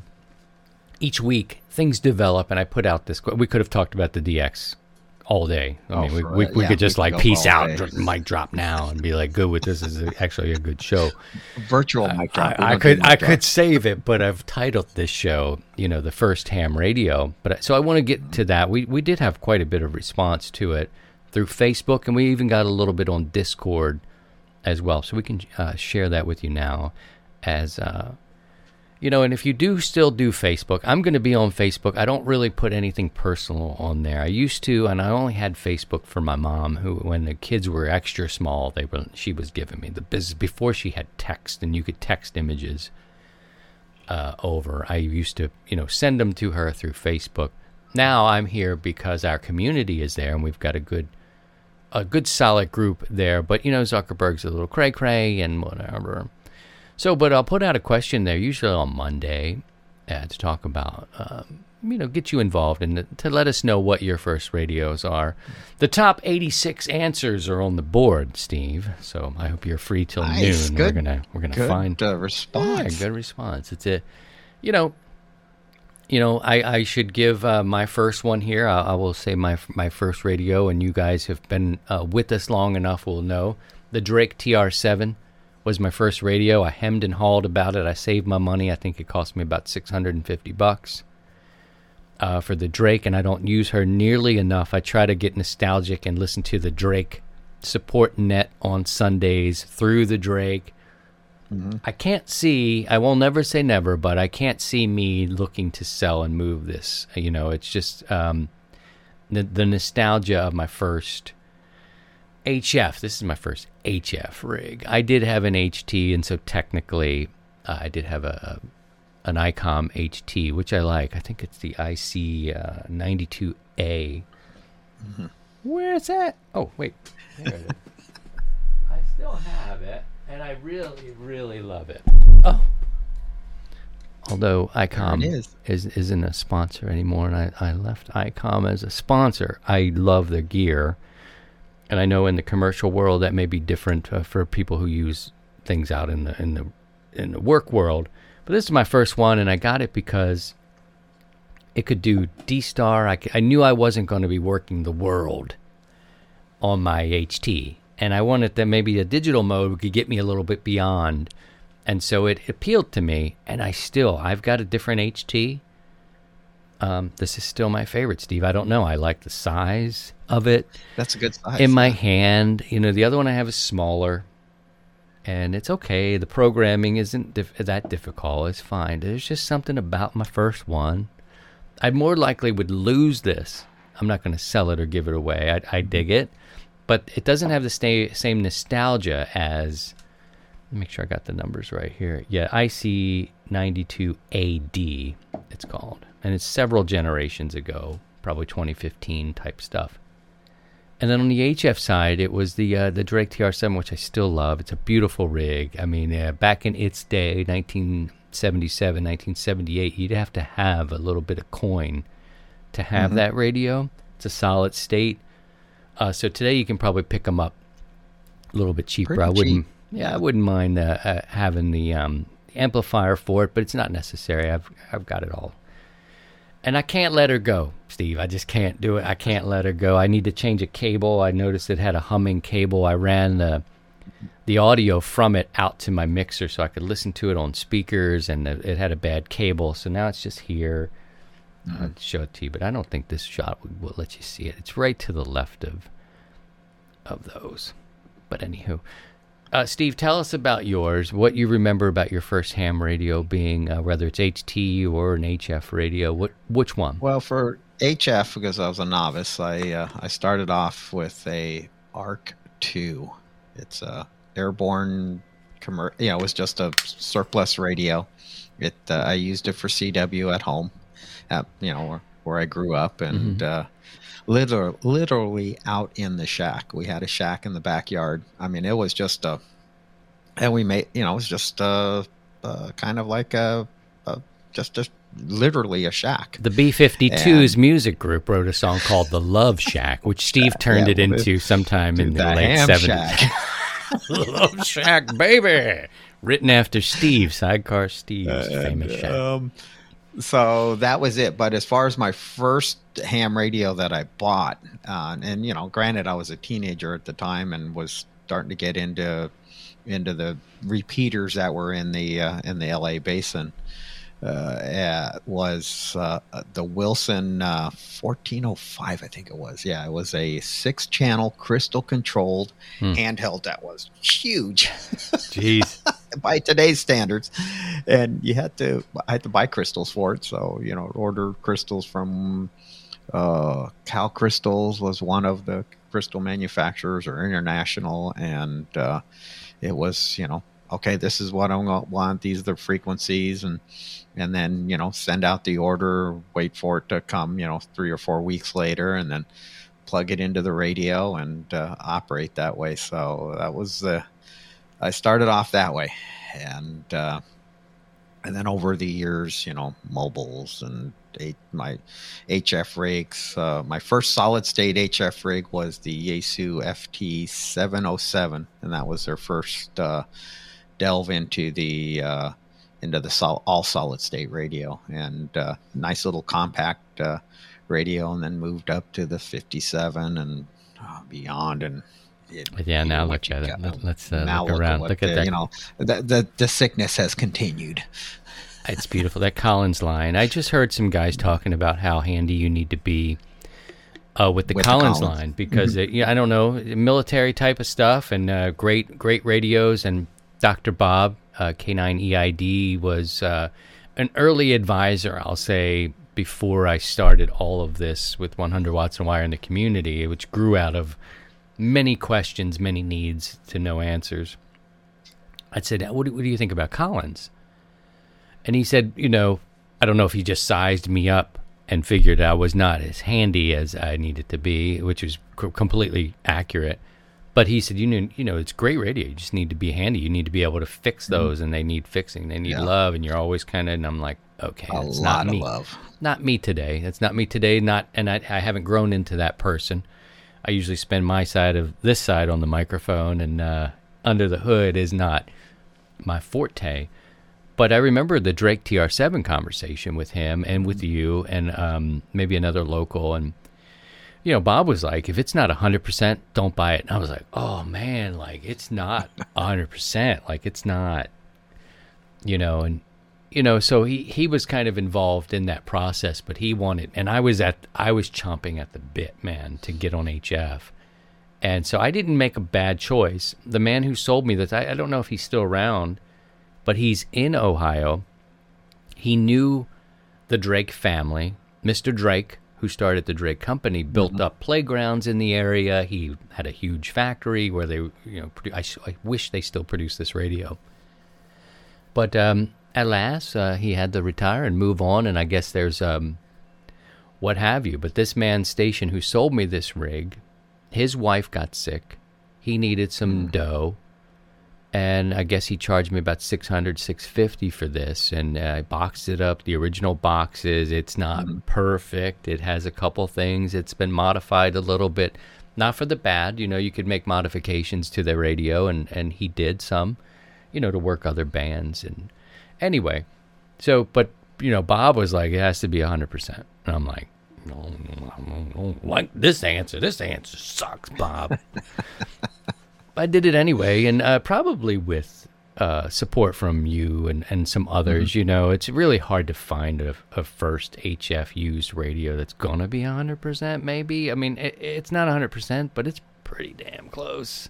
each week, things develop, and I put out this. We could have talked about the DX all day. I Oh, mean, we, we, we Yeah, could just we like peace out, dr- mic drop now, and be like, good with this is actually a good show. Virtual mic drop. I, I could I drop. could save it, but I've titled this show, you know, the first ham radio. But so I want to get to that. We we did have quite a bit of response to it through Facebook, and we even got a little bit on Discord as well. So we can uh, share that with you now, as uh, you know. And if you do still do Facebook, I'm going to be on Facebook. I don't really put anything personal on there. I used to, and I only had Facebook for my mom, who when the kids were extra small, they were she was giving me the business before she had text, and you could text images uh, over. I used to, you know, send them to her through Facebook. Now I'm here because our community is there, and we've got a good, a good solid group there. But you know, Zuckerberg's a little cray cray and whatever. So, but I'll put out a question there, usually on Monday, uh, to talk about, um, you know, get you involved and to let us know what your first radios are. The top 86 answers are on the board, Steve. So I hope you're free till Nice. noon. Good- we're gonna we're gonna Good find uh, yeah, response. good response. It's a, you know, you know, I, I should give uh, my first one here. I, I will say my my first radio, and you guys have been uh, with us long enough will know the Drake TR7 was my first radio. I hemmed and hawed about it. I saved my money. I think it cost me about six hundred and fifty bucks. Uh, for the Drake, and I don't use her nearly enough. I try to get nostalgic and listen to the Drake support net on Sundays through the Drake. I can't see, I will never say never, but I can't see me looking to sell and move this. You know, it's just um, the, the nostalgia of my first HF. This is my first HF rig. I did have an HT, and so technically uh, I did have a, an ICOM HT, which I like. I think it's the IC uh, 92A. Where's that? Oh, wait. There it is. I still have it, and I really, really love it. Oh. Although ICOM is. is. isn't a sponsor anymore, and I, I left ICOM as a sponsor. I love their gear, and I know in the commercial world that may be different uh, for people who use things out in the in the in the work world. But this is my first one, and I got it because it could do D Star. I, I knew I wasn't going to be working the world on my HT, and I wanted that maybe a digital mode could get me a little bit beyond. And so it appealed to me, and I still I've got a different HT. Um, this is still my favorite, Steve. I don't know. I like the size of it That's a good size. in my hand. You know, the other one I have is smaller, and it's okay. The programming isn't dif- that difficult. It's fine. There's just something about my first one. I more likely would lose this. I'm not going to sell it or give it away. I, I dig it, but it doesn't have the sta- same nostalgia as. Let me make sure I got the numbers right here. Yeah, IC 92AD, it's called. And it's several generations ago, probably 2015 type stuff. And then on the HF side, it was the uh, the Drake TR7, which I still love. It's a beautiful rig. I mean, uh, back in its day, 1977, 1978, you'd have to have a little bit of coin to have that radio. It's a solid state. Uh, so today you can probably pick them up a little bit cheaper. Pretty I wouldn't. cheap. Yeah, I wouldn't mind uh, uh, having the um, amplifier for it, but it's not necessary. I've I've got it all and I can't let her go, Steve. I just can't do it. I can't let her go. I need to change a cable. I noticed it had a humming cable. I ran the the audio from it out to my mixer so I could listen to it on speakers, and it it had a bad cable. So now it's just here. I'll show it to you, but I don't think this shot will, will let you see it. It's right to the left of of those. But anywho, uh, Steve, tell us about yours. What you remember about your first ham radio being, uh, whether it's HT or an HF radio. What which one? Well, for HF, because I was a novice, I uh, I started off with a ARC two. It's a airborne, commer- you know, it was just a surplus radio. It uh, I used it for CW at home. At, you know, where I grew up, and Mm-hmm. Uh, literally, literally out in the shack. We had a shack in the backyard. I mean, it was just a, and we made, you know, it was just a, uh kind of like a, a just a literally a shack. The B 52's music group wrote a song called The Love Shack, which Steve turned Yeah, it into sometime in the, the late ham 70s. shack. Love Shack, baby! Written after Steve, Sidecar Steve's famous shack. Um, so that was it. But as far as my first ham radio that I bought, uh, and you know, granted, I was a teenager at the time and was starting to get into into the repeaters that were in the uh, in the L.A. basin. Uh, was uh, the Wilson uh, 1405, I think it was. Yeah, it was a six channel crystal controlled handheld that was huge Jeez. by today's standards, and you had to I had to buy crystals for it. So you know, order crystals from uh, Cal Crystals was one of the crystal manufacturers or international, and uh, it was you know okay, this is what I want. These are the frequencies, and and then you know send out the order, wait for it to come, you know, three or four weeks later, and then plug it into the radio and uh, operate that way. So that was the I started off that way, and uh, and then over the years, you know, mobiles and my HF rigs. Uh, my first solid state HF rig was the Yaesu FT seven oh seven, and that was their first uh, delve into the uh, into the sol- all solid state radio, and uh, nice little compact uh, radio, and then moved up to the fifty seven and uh, beyond, and it- Yeah, now look at it. got. Let's, uh, look around. what Look at the- that. You know, the, the the sickness has continued. It's beautiful. That Collins line. I just heard some guys talking about how handy you need to be uh, with the With Collins, Collins. line because it, yeah, I don't know military type of stuff and uh, great great radios and Dr. Bob uh, K9EID was uh, an early advisor. I'll say before I started all of this with 100 watts and wire in the community, which grew out of many questions, many needs to no answers. I said, what do, what do you think about Collins? And he said, you know, I don't know if he just sized me up and figured I was not as handy as I needed to be, which was c- completely accurate. But he said, you know, you know, it's great radio. You just need to be handy. You need to be able to fix those, and they need fixing. They need Mm-hmm. Yeah. love, and you're always kind of. And I'm like, okay, A that's lot not of me. love. Not me today. That's not me today. Not, and I, I haven't grown into that person. I usually spend my side of this side on the microphone, and uh, under the hood is not my forte. But I remember the Drake TR7 conversation with him and with you and um, maybe another local. And, you know, Bob was like, if it's not 100%, don't buy it. And I was like, oh, man, like, it's not 100%. Like, it's not, you know, and, you know, so he, he was kind of involved in that process, but he wanted, and I was at, I was chomping at the bit, man, to get on HF. And so I didn't make a bad choice. The man who sold me this, I, I don't know if he's still around, but he's in Ohio. He knew the Drake family. Mr. Drake, who started the Drake Company, built up playgrounds in the area. He had a huge factory where they, you know, produ- I, I wish they still produce this radio. But um, at last, uh, he had to retire and move on, and I guess there's um, what have you. But this man station who sold me this rig, his wife got sick. He needed some dough, and I guess he charged me about 600 650 for this. And I boxed it up, the original boxes. It's not mm-hmm. perfect. It has a couple things. It's been modified a little bit, not for the bad. You know, you could make modifications to the radio, and and he did some, you know, to work other bands. And anyway, so but you know, Bob was like, it has to be 100%. And I'm like, no, no, no, no, like this answer. This answer sucks, Bob. I did it anyway, and uh, probably with uh, support from you and, and some others. You know, it's really hard to find a, a first HF used radio that's gonna be 100%. Maybe I mean it, it's not 100%, but it's pretty damn close.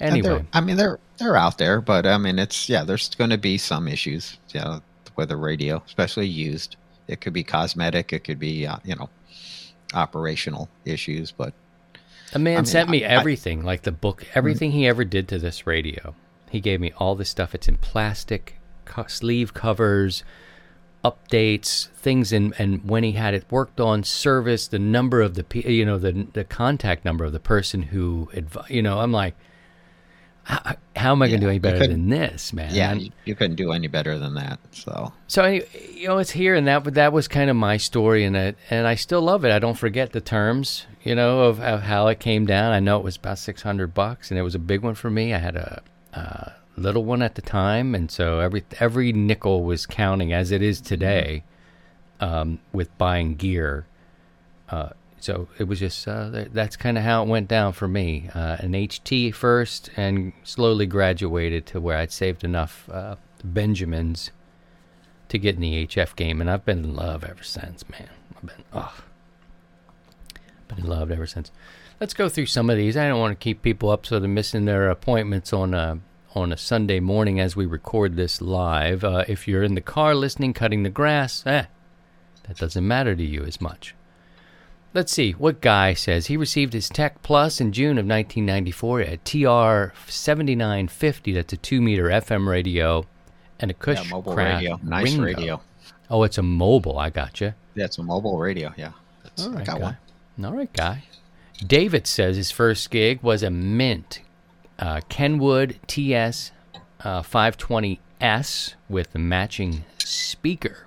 Anyway, I mean, they're they're out there, but I mean, it's yeah. There's going to be some issues, you know, with a radio, especially used. It could be cosmetic. It could be, uh, you know, operational issues. But A man I mean, sent me I- I- everything, like the book, everything he ever did to this radio. He gave me all this stuff. It's in plastic, co- sleeve covers, updates, things, and and when he had it worked on, service, the number of the you know the the contact number of the person who you know I'm like, how, how am I going to do any better than this, man? Yeah, you, you couldn't do any better than that. So so anyway, you know, it's here, and that that was kind of my story, and it, and I still love it. I don't forget the terms, you know, of, of how it came down. I know it was about six hundred bucks, and it was a big one for me. I had a, a little one at the time, and so every every nickel was counting, as it is today, um, with buying gear. Uh, so it was just uh, that's kind of how it went down for me. Uh, an HT first, and slowly graduated to where I'd saved enough uh, Benjamins to get in the HF game, and I've been in love ever since, man. I've been oh, been in love ever since. Let's go through some of these. I don't want to keep people up so they're missing their appointments on a on a Sunday morning as we record this live. Uh, if you're in the car listening, cutting the grass, eh, that doesn't matter to you as much. Let's see what Guy says. He received his Tech Plus in June of 1994 at TR 7950. That's a two meter FM radio and a yeah, Cush mobile radio, nice Ringo. radio. Oh, it's a mobile. I got you. Yeah, it's a mobile radio. Yeah, That's, All I got guy. one. All right, guy. David says his first gig was a Mint uh, Kenwood TS uh, 520S with the matching speaker.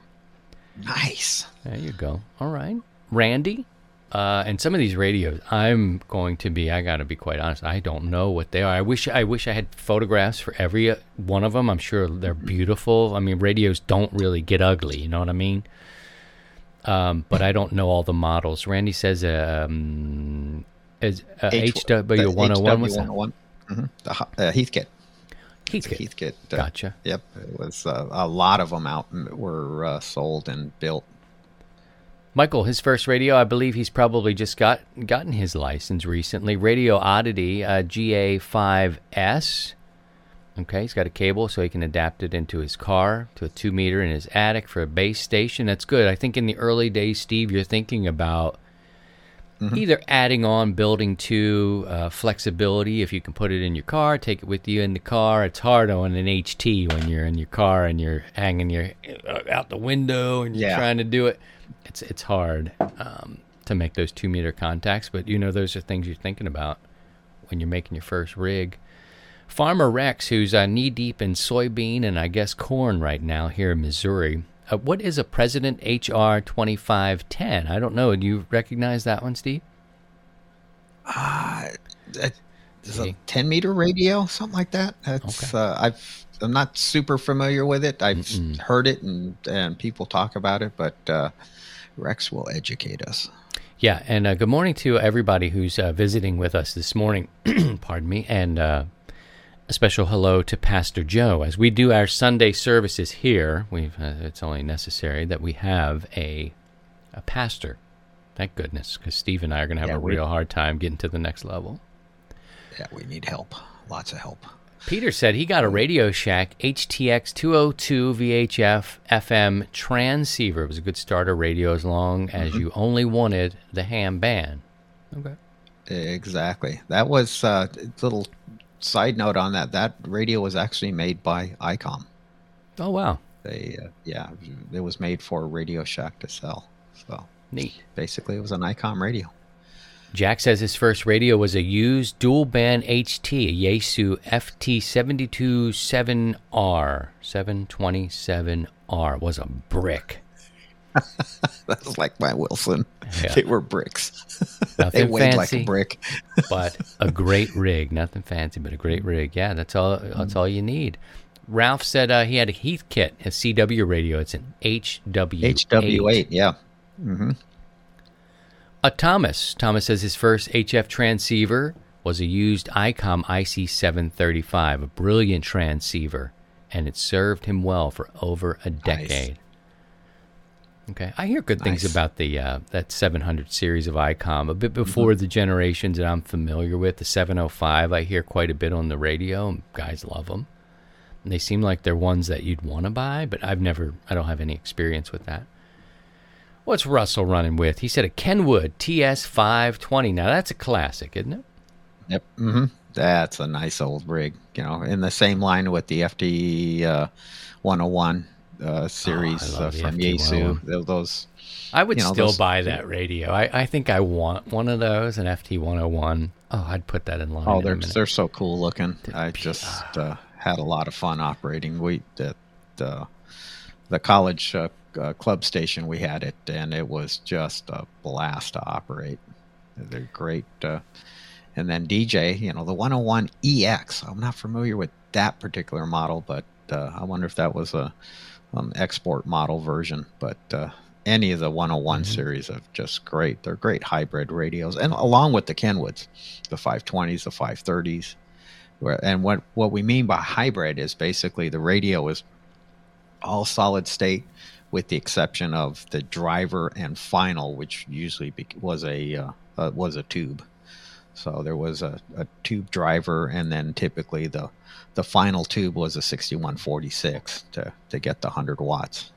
Nice. There you go. All right. Randy, uh, and some of these radios, I'm going to be. I got to be quite honest. I don't know what they are. I wish. I wish I had photographs for every uh, one of them. I'm sure they're beautiful. I mean, radios don't really get ugly. You know what I mean? Um, but I don't know all the models. Randy says, um, is uh, H- HW the 101. What's that? HW101. Mhm. The uh, Heathkit. Heathkit. Heathkit. uh, Gotcha. Yep, it was uh, a lot of them out were uh, sold and built. Michael, his first radio, I believe he's probably just got gotten his license recently. Radioddity uh, GA5S. Okay, he's got a cable so he can adapt it into his car to a two meter in his attic for a base station. That's good. I think in the early days, Steve, you're thinking about either adding on building to uh, flexibility if you can put it in your car, take it with you in the car. It's hard on an HT when you're in your car and you're hanging your uh, out the window and you're Yeah. trying to do it. It's it's hard um, to make those two meter contacts, but you know those are things you're thinking about when you're making your first rig. Farmer Rex, who's uh, knee deep in soybean and I guess corn right now here in Missouri. Uh, what is a President HR 2510? I don't know. Do you recognize that one, Steve? Uh, it- it's a 10 meter radio, something like that. That's uh, I've I'm not super familiar with it. I've heard it and and people talk about it, but uh, Rex will educate us. Yeah, and uh, good morning to everybody who's uh, visiting with us this morning. Pardon me, and uh, a special hello to Pastor Joe as we do our Sunday services here. We've uh, it's only necessary that we have a a pastor. Thank goodness, because Steve and I are going to have Yeah, a we- real hard time getting to the next level. Yeah, we need help. Lots of help. Peter said he got a Radio Shack HTX 202 VHF FM transceiver. It was a good starter radio as long as you only wanted the ham band. Okay. Exactly. That was uh, a little side note on that. That radio was actually made by ICOM. Oh wow, They uh, yeah, it was made for Radio Shack to sell. So neat. basically, it was an ICOM radio. Jack says his first radio was a used dual band HT, a Yaesu FT727R, 727R was a brick. That was like my Wilson. Yeah. They were bricks. Nothing they weighed like a brick. but a great rig. Nothing fancy, but a great rig. Yeah, that's all. That's all you need. Ralph said uh, he had a Heath kit, a CW radio. It's an HW. HW8, yeah. Uh, Thomas. Thomas says his first HF transceiver was a used ICOM IC735, a brilliant transceiver, and it served him well for over a decade. Okay, I hear good things about the uh, that 700 series of ICOM. A bit before the generations that I'm familiar with, the 705, I hear quite a bit on the radio. and Guys love them. And they seem like they're ones that you'd want to buy, but I've never, I don't have any experience with that. What's Russell running with? He said a Kenwood TS520. Now that's a classic, isn't it? Yep. hmm That's a nice old rig. You know, in the same line with the FD uh, 101. uh, series Oh, uh, from FT101. Yaesu. Those I would you know, still those- buy that radio. I, I think I want one of those, an FT 101. Oh, I'd put that in line. oh, in they're they're so cool looking. They're I just uh, had a lot of fun operating. We the, the college uh, club station we had it, and it was just a blast to operate. They're great. Uh, and then DJ, you know, the 101 EX. I'm not familiar with that particular model, but uh, I wonder if that was a um, export model version. But uh, any of the 101 series are just great. They're great hybrid radios, and along with the Kenwoods, the 520s, the 530s. And what what we mean by hybrid is basically the radio is all solid state, with the exception of the driver and final, which usually was a uh, uh, was a tube. So there was a, a tube driver, and then typically the the final tube was a 6146 to to get the 100 watts.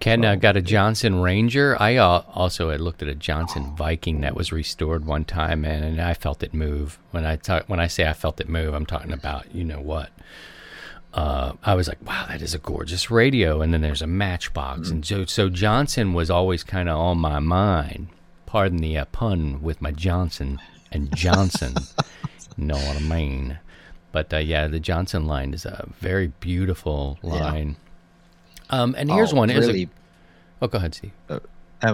Ken uh, got a Johnson Ranger. I uh, also had looked at a Johnson Viking that was restored one time, and, and I felt it move. When I talk, when I say I felt it move, I'm talking about you know what. Uh, I was like, wow, that is a gorgeous radio. And then there's a Matchbox, and so so Johnson was always kind of on my mind. Pardon the uh, pun with my Johnson and Johnson. know what I mean? But uh, yeah, the Johnson line is a very beautiful line. Um, and here's Oh, one. Here's a- oh, go ahead, Steve. uh,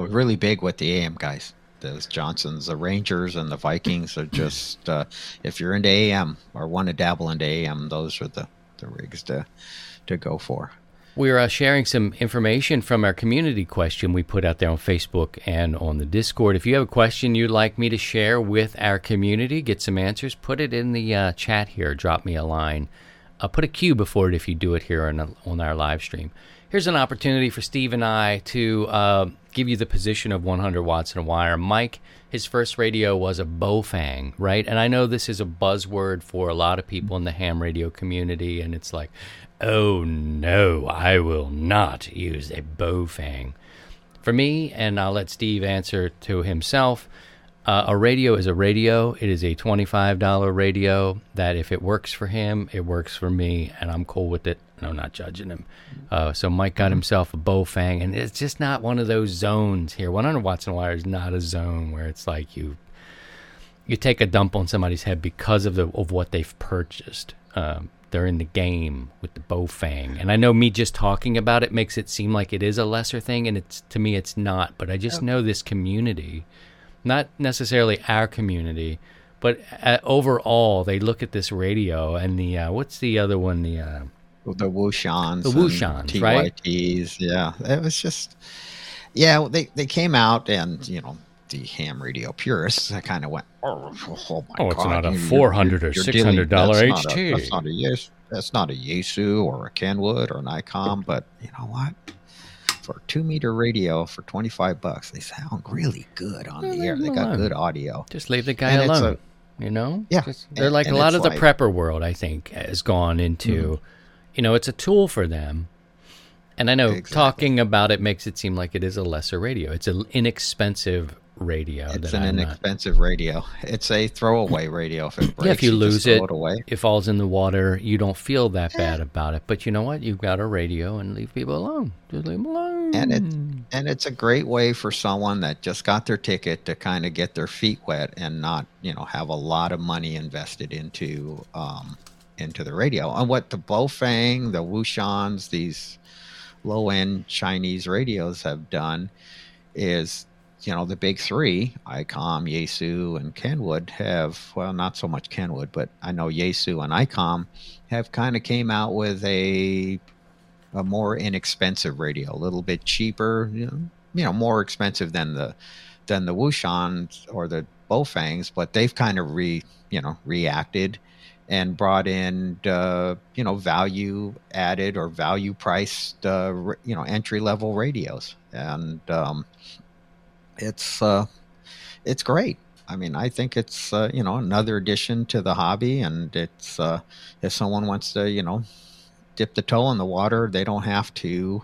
really big with the AM guys. Those Johnsons, the Rangers, and the Vikings are just. Uh, if you're into AM or want to dabble into AM, those are the the rigs to to go for. We're uh, sharing some information from our community question we put out there on Facebook and on the Discord. If you have a question you'd like me to share with our community, get some answers, put it in the uh, chat here. Drop me a line. Uh, put a Q before it if you do it here on, on our live stream. Here's an opportunity for Steve and I to uh, give you the position of 100 watts in a wire. Mike, his first radio was a Baofeng, right? And I know this is a buzzword for a lot of people in the ham radio community, and it's like, oh no, I will not use a Baofeng. For me, and I'll let Steve answer to himself, uh, a radio is a radio. It is a $25 radio that if it works for him, it works for me, and I'm cool with it, and I'm not judging him. Uh, so Mike got himself a Baofeng, and it's just not one of those zones here. 100 watts and wire is not a zone where it's like you you take a dump on somebody's head because of the of what they've purchased. Um, they're in the game with the Baofeng, and I know me just talking about it makes it seem like it is a lesser thing, and it's to me it's not. But I just know this community, not necessarily our community, but uh, overall they look at this radio and the uh, what's the other one the uh, The Wouxuns, The and Wouxuns, right? Yeah. It was just, yeah. They they came out and you know the ham radio purists. I kind of went, oh, oh my Oh, it's god, not a you- $400 or dealing- $600 that's not a- HT. That's not a yes. That's not a Yaesu or a Kenwood or an ICOM, but you know what? For a two meter radio for twenty five bucks, they sound really good on Yeah, the air. They got alone. good audio. Just leave the guy And alone. you know? Yeah, Just- they're and- like a lot of the prepper world, I think, has gone into, mm-hmm. You know, it's a tool for them. And I know Exactly. talking about it makes it seem like it is a lesser radio. It's an inexpensive radio. It's an I'm not- inexpensive radio. It's a throwaway radio. If it breaks, yeah, if you just lose it, it away. it falls in the water. You don't feel that bad about it. But you know what? You've got a radio and leave people alone. Just leave them alone. and it and it's a great way for someone that just got their ticket to kind of get their feet wet and not you know have a lot of money invested into um, into the radio. And what the Baofeng, the Wouxuns, these low end Chinese radios have done is you know the big three ICOM, Yaesu, and Kenwood have well not so much Kenwood, but I know Yaesu and ICOM have kind of came out with a a more inexpensive radio, a little bit cheaper, you know, you know, more expensive than the than the Wouxuns or the Baofengs, but they've kind of re you know reacted and brought in uh, you know value added or value priced uh, you know entry level radios, and um, it's uh, it's great. I mean, I think it's uh, you know another addition to the hobby, and it's uh, if someone wants to you know dip the toe in the water, they don't have to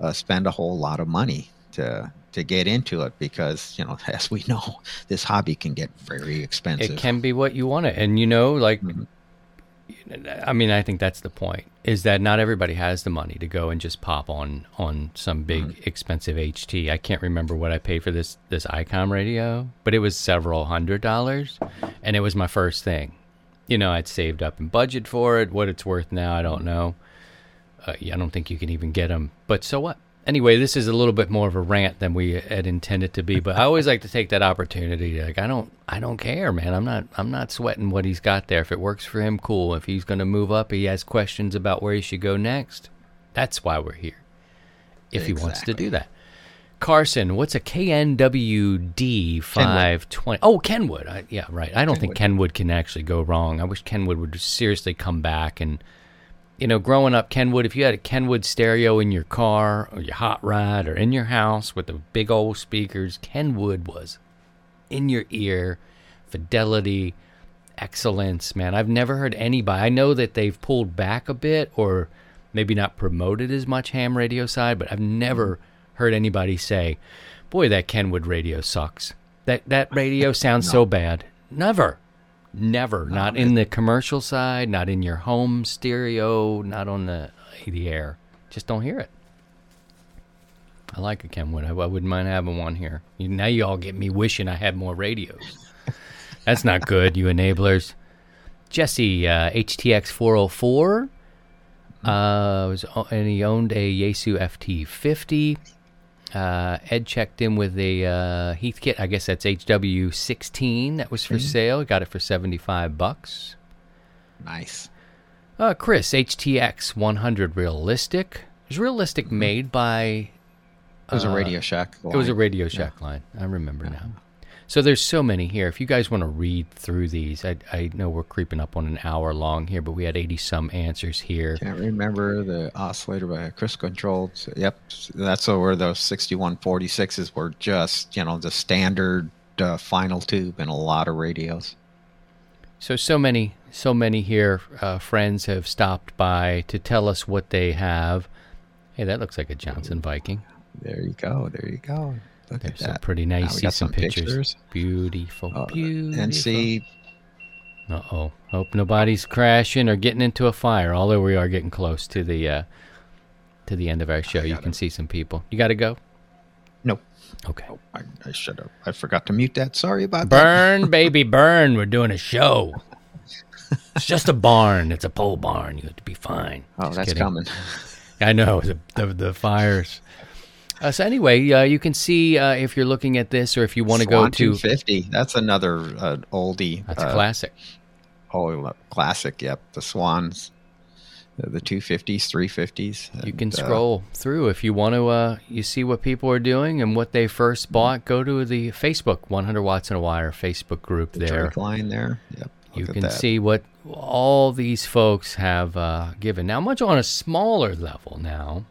uh, spend a whole lot of money to to get into it because you know as we know this hobby can get very expensive. it can be what you want it. And you know, like, Mhm. I mean, I think that's the point. is that not everybody has the money to go and just pop on on some big Mm-hmm. expensive HT. I can't remember what I paid for this this ICOM radio, but it was several hundred dollars, and it was my first thing. You know, I'd saved up and budget for it. What it's worth now, I don't know. Uh, yeah, I don't think you can even get them. But so what? Anyway, this is a little bit more of a rant than we had intended to be. But I always like to take that opportunity. Like, I don't, I don't care, man. I'm not, I'm not sweating what he's got there. If it works for him, cool. If he's going to move up, he has questions about where he should go next. That's why we're here. If he wants to do that. Carson, what's a KNWD 520? Oh, Kenwood. I, yeah, right. I don't think Kenwood can actually go wrong. I wish Kenwood would seriously come back. And, you know, growing up, Kenwood, if you had a Kenwood stereo in your car or your hot rod or in your house with the big old speakers, Kenwood was in your ear, fidelity, excellence, man. I've never heard anybody. I know that they've pulled back a bit or maybe not promoted as much ham radio side, but I've never heard anybody say, "Boy, that Kenwood radio sucks." That that radio sounds so bad. Never. Never. not in the commercial side, not in your home stereo, not on the the air. Just don't hear it. I like a Kenwood. I, I wouldn't mind having one here. You, now you all get me wishing I had more radios. That's not good, you enablers. Jesse, uh, HTX 404. Uh, was, and he owned a Yaesu FT50. Uh, Ed checked in with a uh, Heathkit. I guess that's HW16 that was for sale. Got it for 75 bucks. Nice. Uh, Chris, HTX 100 Realistic. Is Realistic made by It was a Radio Shack. Uh, It was a. Radio Shack line. I remember now. So there's so many here. If you guys want to read through these, I, I know we're creeping up on an hour long here, but we had 80 some answers here. Can't remember the oscillator by Chris controlled. Yep, that's where those 6146s were just you know the standard uh, final tube in a lot of radios. So so many so many here. Uh, friends have stopped by to tell us what they have. Hey, that looks like a Johnson Viking. There you go. There you go. Look There's at some that. pretty Now nice. we See got some, some pictures. pictures. Beautiful, Uh, beautiful. and see, Uh oh. Hope nobody's crashing or getting into a fire. Although we are getting close to the uh, to the end of our show, you can see some people. You got to go. no, Okay. oh, I, I should have. I forgot to mute that. Sorry about that. Burn, baby, burn. We're doing a show. It's just a barn. It's a pole barn. You have to be fine. Oh, Just that's kidding. coming. I know the the, the fires. Uh, so anyway, uh, you can see uh, if you're looking at this, or if you want to go to 250. That's another uh, oldie. that's a uh, classic. Oh, classic. Yep, the Swans, the, the 250s, 350s. You can and, uh, scroll through if you want to. Uh, you see what people are doing and what they first bought. Go to the Facebook 100 watts in a wire Facebook group the there. Line there. Yep. you look at can that. see what all these folks have uh, given. Now, much on a smaller level now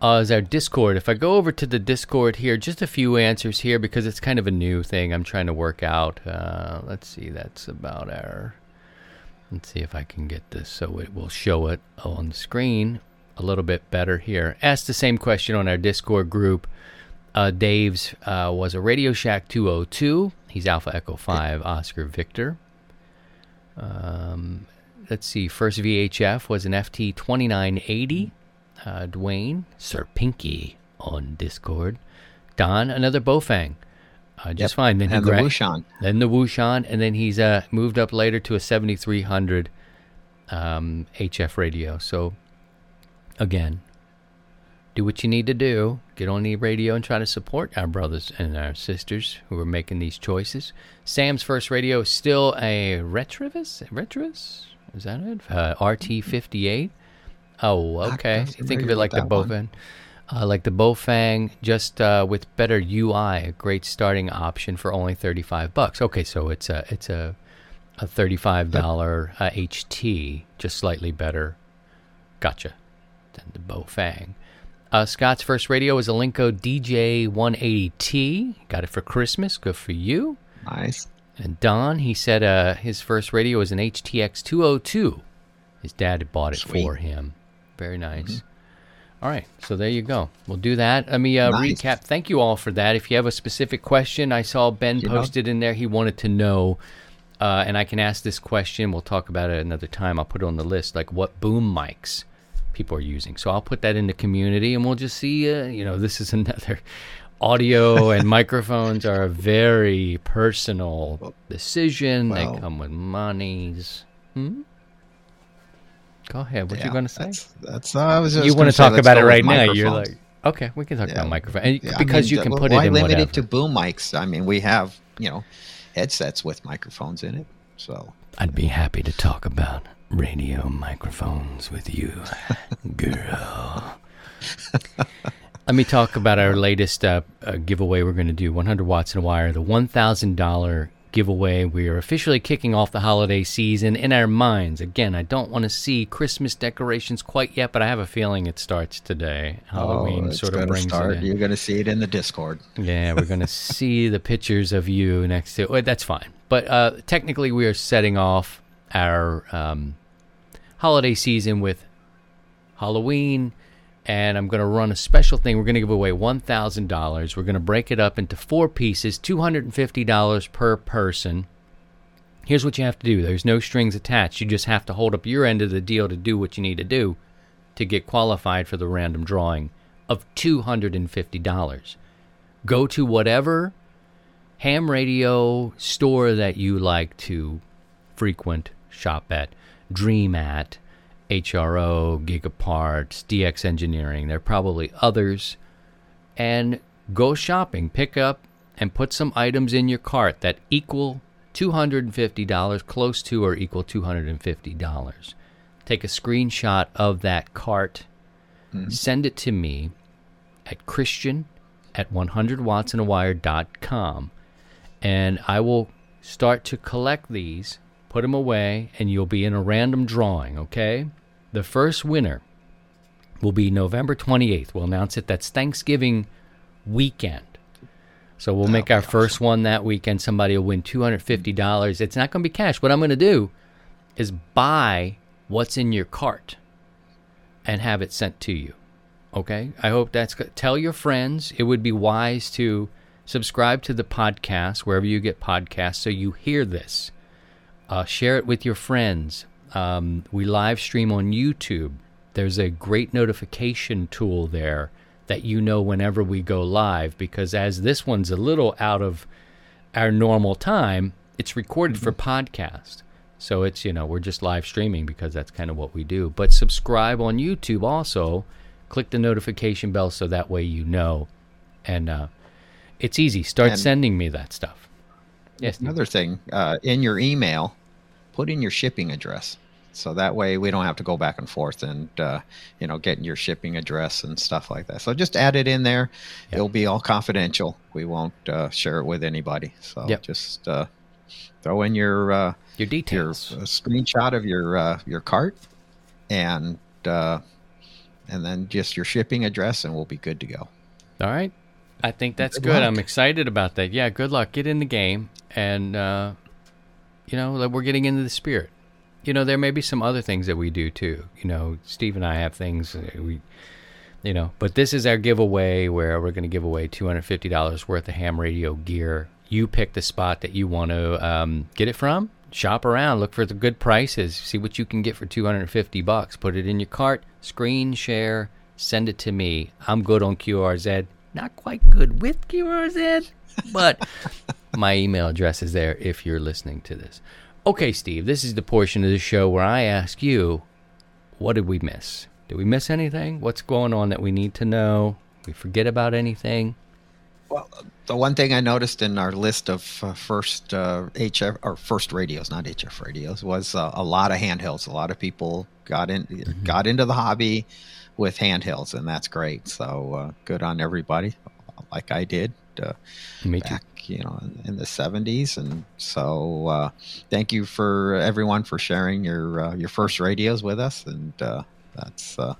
uh, is our Discord. If I go over to the Discord here, just a few answers here because it's kind of a new thing I'm trying to work out. Uh, let's see, that's about our. Let's see if I can get this so it will show it on the screen a little bit better here. Ask the same question on our Discord group. Uh, Dave's uh, was a Radio Shack 202. He's Alpha Echo 5 Oscar Victor. Um, let's see. First VHF was an FT 2980. Uh, Dwayne, Sir Pinky on Discord. Don, another Baofeng. Uh, just Yep. fine. Then he and the gra- Wouxun. then the Wouxun, and then he's uh, moved up later to a 7300 um, HF radio. So, again, do what you need to do. Get on the radio and try to support our brothers and our sisters who are making these choices. Sam's first radio is still a Retrovis. Retrovis? Is that it? Uh, RT58. Oh, okay. Think of it like the. Baofeng. Uh, like the Baofeng, just uh, with better UI, a great starting option for only thirty-five bucks. Okay, so it's a it's a a thirty-five dollar uh, HT, just slightly better. Gotcha. Than the Baofeng. Uh, Scott's first radio is a Linko DJ180T. Got it for Christmas. Good for you. Nice. And Don, he said uh, his first radio was an HTX 202. His dad had bought it Sweet. for him. Very nice. All right, so there you go. We'll do that. Let me uh, Nice. recap. Thank you all for that. If you have a specific question, I saw Ben You know- posted in there. He wanted to know uh, and I can ask this question. We'll talk about it another time. I'll put it on the list, like what boom mics people are using. So I'll put that in the community, and we'll just see. Uh, you know, this is another audio and microphones are a very personal decision. They come with monies. Hmm? Go ahead. What you Yeah, going to say? That's, that's I was just You want to talk let's about it right now? You're like, okay, we can talk Yeah. about microphone and Yeah, I because mean, you can put why it in limit whatever. it to boom mics? I mean, we have you know headsets with microphones in it. So I'd be happy to talk about radio microphones with you, girl. Let me talk about our latest uh, uh, giveaway we're going to do 100 watts in a wire, the $1,000 giveaway. We are officially kicking off the holiday season in our minds. Again, I don't want to see Christmas decorations quite yet, but I have a feeling it starts today. Halloween oh, sort of brings start. it in. You're going to see it in the Discord. Yeah, we're going to see the pictures of you next to well, That's fine. But uh, technically, we are setting off our um, holiday season with Halloween, and I'm going to run a special thing. We're going to give away $1,000. We're going to break it up into four pieces, $250 per person. Here's what you have to do there's no strings attached. You just have to hold up your end of the deal to do what you need to do to get qualified for the random drawing of $250 go to whatever ham radio store that you like to frequent, shop at, dream at, HRO, Gigaparts, DX Engineering. There are probably others. And go shopping, pick up and put some items in your cart that equal $250, close to or equal $250. Take a screenshot of that cart, mm-hmm. send it to me at Christian at 100wattsinawire.com and I will start to collect these, put them away, and you'll be in a random drawing, okay? The first winner will be November 28th. We'll announce it. That's Thanksgiving weekend. So we'll make our first one that weekend. Somebody will win $250. It's not going to be cash. What I'm going to do is buy what's in your cart and have it sent to you. Okay? I hope that's good. Tell your friends. It would be wise to subscribe to the podcast wherever you get podcasts so you hear this. Uh, share it with your friends. Um, we live stream on YouTube. There's a great notification tool there that you know whenever we go live because as this one's a little out of our normal time, it's recorded for podcast. So it's, you know, we're just live streaming because that's kind of what we do. But subscribe on YouTube also. Click the notification bell so that way you know. And uh, it's easy. Start And- sending me that stuff. Yes. Steve. Another thing, uh, in your email, put in your shipping address. So that way we don't have to go back and forth and uh, you know getting your shipping address and stuff like that. So just add it in there. It'll be all confidential. We won't uh, share it with anybody. So Yep. just uh, throw in your uh, Your your details. uh, screenshot of your uh, your cart and uh, and then just your shipping address, and we'll be good to go. All right. I think that's Good good. I'm excited about that. Yeah, good luck. Get in the game. And, uh, you know, like, we're getting into the spirit. You know, there may be some other things that we do too. You know, Steve and I have things we, you know, but this is our giveaway where we're going to give away $250 worth of ham radio gear. You pick the spot that you want to um, get it from. Shop around, look for the good prices, see what you can get for 250 bucks. Put it in your cart, screen share, send it to me. I'm good on QRZ. Not quite good with QRZ, but my email address is there if you're listening to this. Okay, Steve, this is the portion of the show where I ask you, what did we miss? Did we miss anything? What's going on that we need to know? We forget about anything? Well, the one thing I noticed in our list of uh, first uh, HF or first radios, not HF radios, was uh, a lot of handhelds. A lot of people got in Mm-hmm. got into the hobby with handhelds, and that's great. So uh, good on everybody, like I did. Uh, Me too. back, you know, in, the '70s, and so uh, thank you for everyone for sharing your uh, your first radios with us, and uh, that's uh,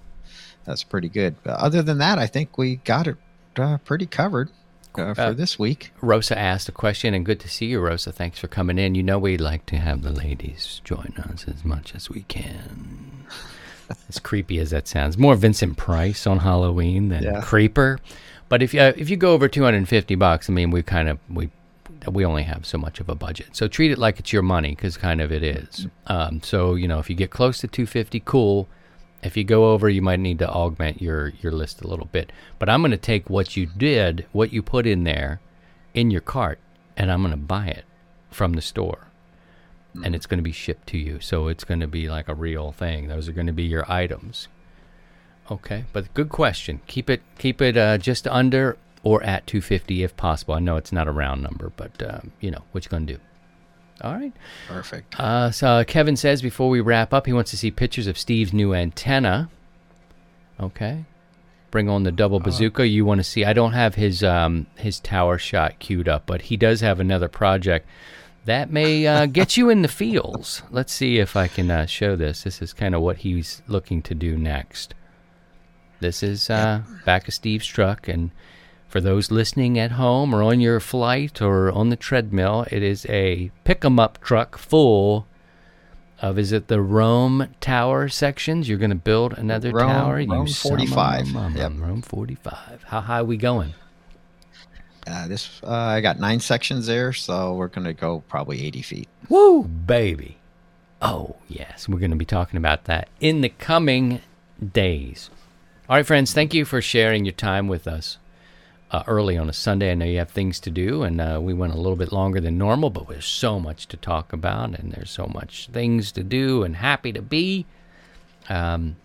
that's pretty good. But other than that, I think we got it uh, pretty covered uh, for this week. Rosa asked a question, and good to see you, Rosa. Thanks for coming in. You know we like to have the ladies join us as much as we can. as creepy as that sounds, more Vincent Price on Halloween than Yeah. Creeper. But if you uh, if you go over two hundred and fifty bucks, I mean, we kind of we we only have so much of a budget. So treat it like it's your money because kind of it is. Um, so you know, if you get close to 250, cool. If you go over, you might need to augment your your list a little bit. But I'm going to take what you did, what you put in there, in your cart, and I'm going to buy it from the store. And it's going to be shipped to you. So it's going to be like a real thing. Those are going to be your items. Okay, but good question. Keep it keep it uh, just under or at 250 if possible. I know it's not a round number, but um, you know what you're going to do. All right. Perfect. Uh, so Kevin says before we wrap up, he wants to see pictures of Steve's new antenna. Okay. Bring on the double bazooka. You want to see? I don't have his um, his tower shot queued up, but he does have another project that may uh, get you in the fields. Let's see if I can uh, show this. This is kind of what he's looking to do next. This is uh, back of Steve's truck, and for those listening at home or on your flight or on the treadmill, it is a pick 'em up truck full of is it the Rohn Tower sections? You're going to build another Rohn- tower. Rohn you son of a 45. mum- Yep. Rohn 45. How high we going? Uh, this uh, I got nine sections there, so we're gonna go probably 80 feet. Woo, baby. Oh, yes. We're going to be talking about that in the coming days. All right, friends, thank you for sharing your time with us uh, early on a Sunday. I know you have things to do, and uh, we went a little bit longer than normal, but there's so much to talk about, and there's so much things to do, and happy to be. Um,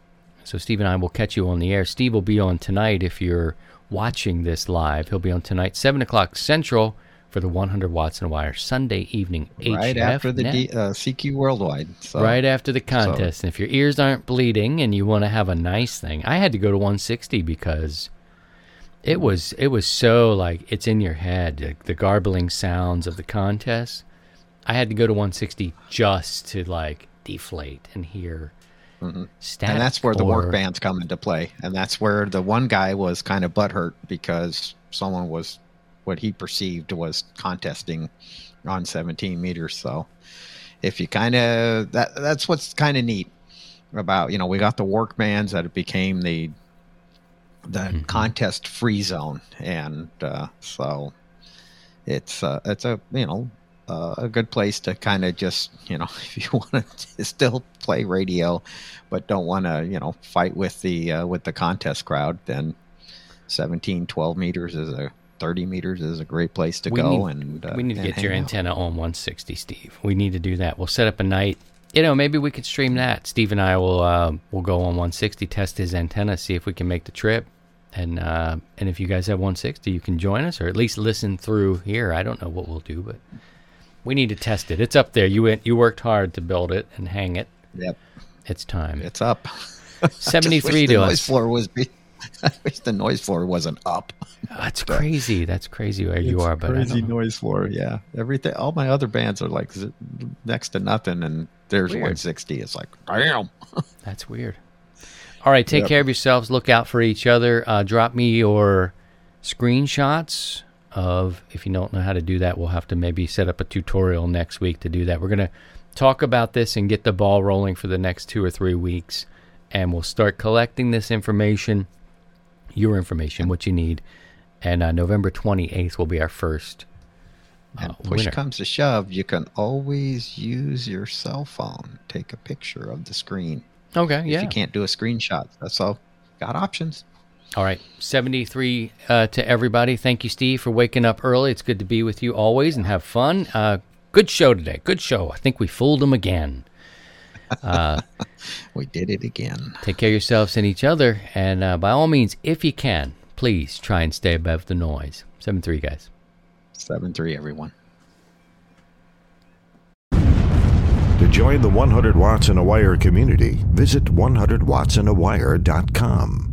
so, Steve and I will catch you on the air. Steve will be on tonight if you're watching this live. He'll be on tonight, 7 o'clock Central, for the 100 Watts and Wire Sunday evening right HF after the. D, uh, CQ Worldwide. So right after the contest. and if your ears aren't bleeding and you want to have a nice thing, I had to go to 160 because it was it was so like it's in your head, the, the garbling sounds of the contest. I had to go to 160 just to like deflate and hear static. and that's where the WARC bands come into play and that's where the one guy was kind of butthurt because someone was what he perceived was contesting on 17 meters so if you kind of that that's what's kind of neat about you know we got the WARC bands that it became the the contest free zone and uh, so it's uh, it's a you know uh, a good place to kind of just you know if you want to still play radio but don't want to you know fight with the uh, with the contest crowd then 17 12 meters is a 30 meters is a great place to we go need, and uh, we need to get your out. antenna on 160 steve. We need to do that. We'll set up a night. You know maybe we could stream that. Steve and i will uh, will go on 160 test his antenna see if we can make the trip. And uh, and if you guys have 160 you can join us or at least listen through here. I don't know what we'll do but we need to test it. It's up there. You went you worked hard to build it and hang it. Yep. It's time. It's up. 73 Just wish to us. floor was be- I wish the noise floor wasn't up that's crazy that's crazy where you are but crazy noise floor. Yeah, everything. All my other bands are like next to nothing, and there's Weird. 160. It's like damn. That's weird. All right, take Yep. care of yourselves. Look out for each other. Uh, drop me your screenshots of. If you don't know how to do that, we'll have to maybe set up a tutorial next week to do that. We're gonna talk about this and get the ball rolling for the next two or three weeks, and we'll start collecting this information, your information, what you need, and uh, November twenty eighth will be our first. And uh, push winner. comes to shove, you can always use your cell phone. Take a picture of the screen. Okay, If yeah. you can't do a screenshot, that's all. Got options. All right, 73 uh, to everybody. Thank you, Steve, for waking up early. It's good to be with you always and have fun. Uh, good show today. Good show. I think we fooled them again. We did it again. Take care of yourselves and each other. And uh, by all means, if you can, please try and stay above the noise. 7 3, guys. Seven three, everyone. To join the 100 Watts in a Wire community, visit 100wattsinaWire.com.